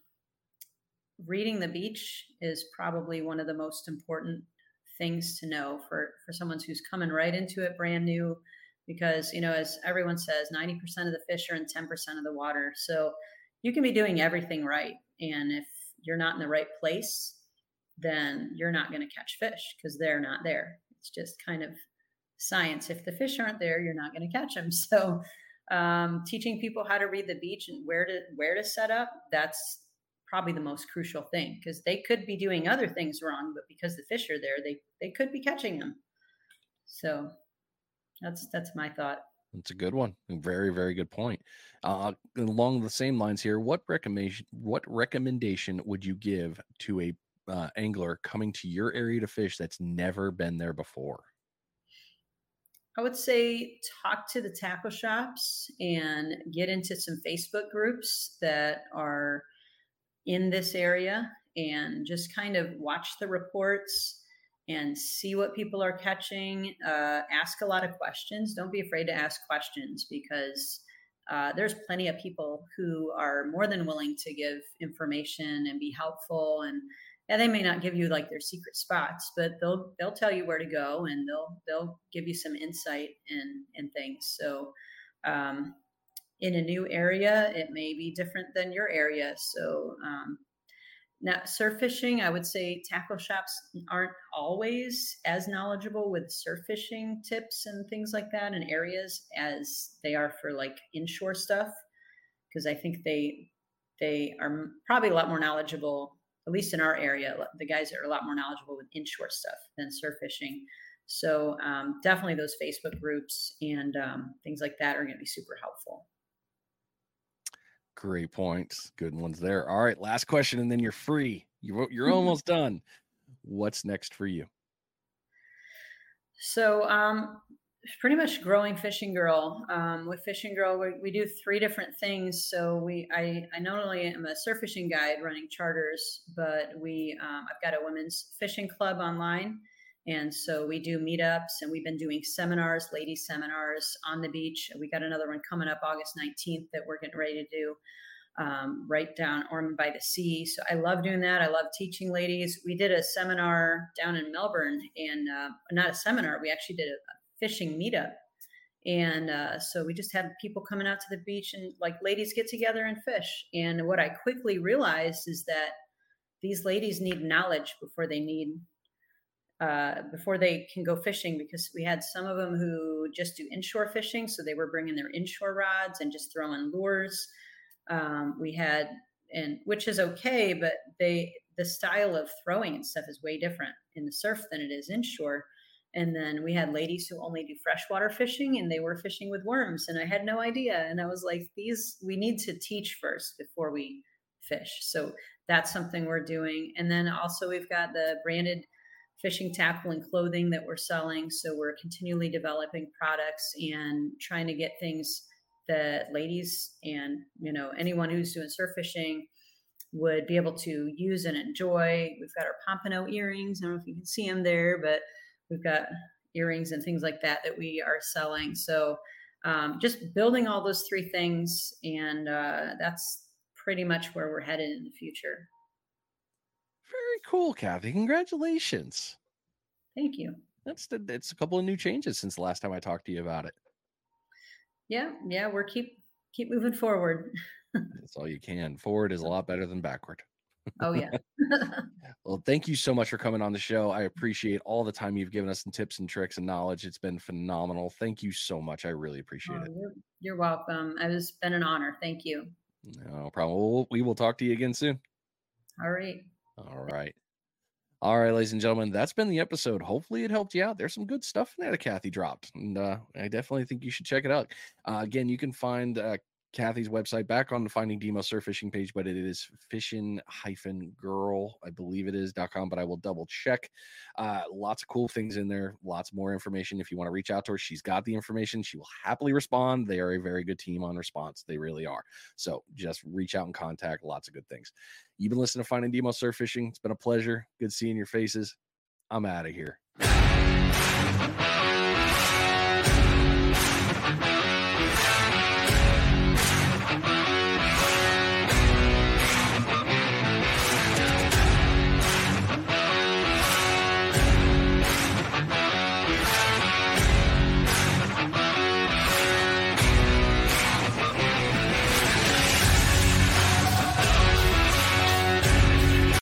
reading the beach is probably one of the most important things to know for for someone who's coming right into it brand new because you know as everyone says 90% of the fish are in 10% of the water. So you can be doing everything right. And if you're not in the right place then you're not going to catch fish because they're not there. It's just kind of science. If the fish aren't there you're not going to catch them *laughs* so um, teaching people how to read the beach and where to where to set up that's probably the most crucial thing because they could be doing other things wrong but because the fish are there they they could be catching them. So that's that's my thought. That's a good one. Very very good point. Uh, along the same lines here what recommendation what recommendation would you give to a uh, angler coming to your area to fish that's never been there before? I would say talk to the tackle shops and get into some Facebook groups that are in this area and just kind of watch the reports and see what people are catching. Uh, ask a lot of questions. Don't be afraid to ask questions because uh, there's plenty of people who are more than willing to give information and be helpful and yeah, they may not give you like their secret spots, but they'll they'll tell you where to go and they'll they'll give you some insight and and things. So um, in a new area, it may be different than your area. So um, now surf fishing, I would say tackle shops aren't always as knowledgeable with surf fishing tips and things like that in areas as they are for like inshore stuff. Because I think they they are probably a lot more knowledgeable, at least in our area. The guys are a lot more knowledgeable with inshore stuff than surf fishing. So um, definitely those Facebook groups and um, things like that are going to be super helpful. Great points. Good ones there. All right, last question, and then you're free. You're, you're almost done. What's next for you? So, um, pretty much growing Fishin' Girl. Um, with Fishin' Girl, we, we do three different things. So we, I, I not only am a surf fishing guide running charters, but we, um, I've got a women's fishing club online and so we do meetups and we've been doing seminars, ladies seminars on the beach. We got another one coming up August 19th that we're getting ready to do um, right down Ormond by the Sea. So I love doing that. I love teaching ladies. We did a seminar down in Melbourne and uh, not a seminar, we actually did a, fishing meetup. And uh, so we just had people coming out to the beach and like ladies get together and fish. And what I quickly realized is that these ladies need knowledge before they need uh, before they can go fishing because we had some of them who just do inshore fishing. So they were bringing their inshore rods and just throwing lures. Um, we had, and which is okay, but they, the style of throwing and stuff is way different in the surf than it is inshore. And then we had ladies who only do freshwater fishing and they were fishing with worms. And I had no idea. And I was like, these, we need to teach first before we fish. So that's something we're doing. And then also we've got the branded fishing tackle and clothing that we're selling. So we're continually developing products and trying to get things that ladies and you know anyone who's doing surf fishing would be able to use and enjoy. We've got our pompano earrings. I don't know if you can see them there, but we've got earrings and things like that that we are selling. So um, just building all those three things, and uh, that's pretty much where we're headed in the future. Very cool, Cathy. Congratulations. Thank you. That's the, it's a couple of new changes since the last time I talked to you about it. Yeah, yeah, we're keep keep moving forward. *laughs* That's all you can. Forward is a lot better than backward. Oh yeah. *laughs* well, thank you so much for coming on the show. I appreciate all the time you've given us and tips and tricks and knowledge. It's been phenomenal. Thank you so much. I really appreciate oh, it. You're, you're welcome. It's been an honor. Thank you. No problem. We'll, we will talk to you again soon. All right. All right. All right, ladies and gentlemen, that's been the episode. Hopefully, it helped you out. There's some good stuff in there that Cathy dropped, and uh, I definitely think you should check it out. Uh, again, you can find uh, Cathy's website back on the Finding Nemo surf fishing page, but it is fishing hyphen girl, I believe it is dot com, but I will double check. Uh, lots of cool things in there, lots more information. If you want to reach out to her, she's got the information. She will happily respond. They are a very good team on response. They really are. So just reach out and contact. Lots of good things. You've been listening to Finding Nemo Surf Fishing. It's been a pleasure. Good seeing your faces. I'm out of here.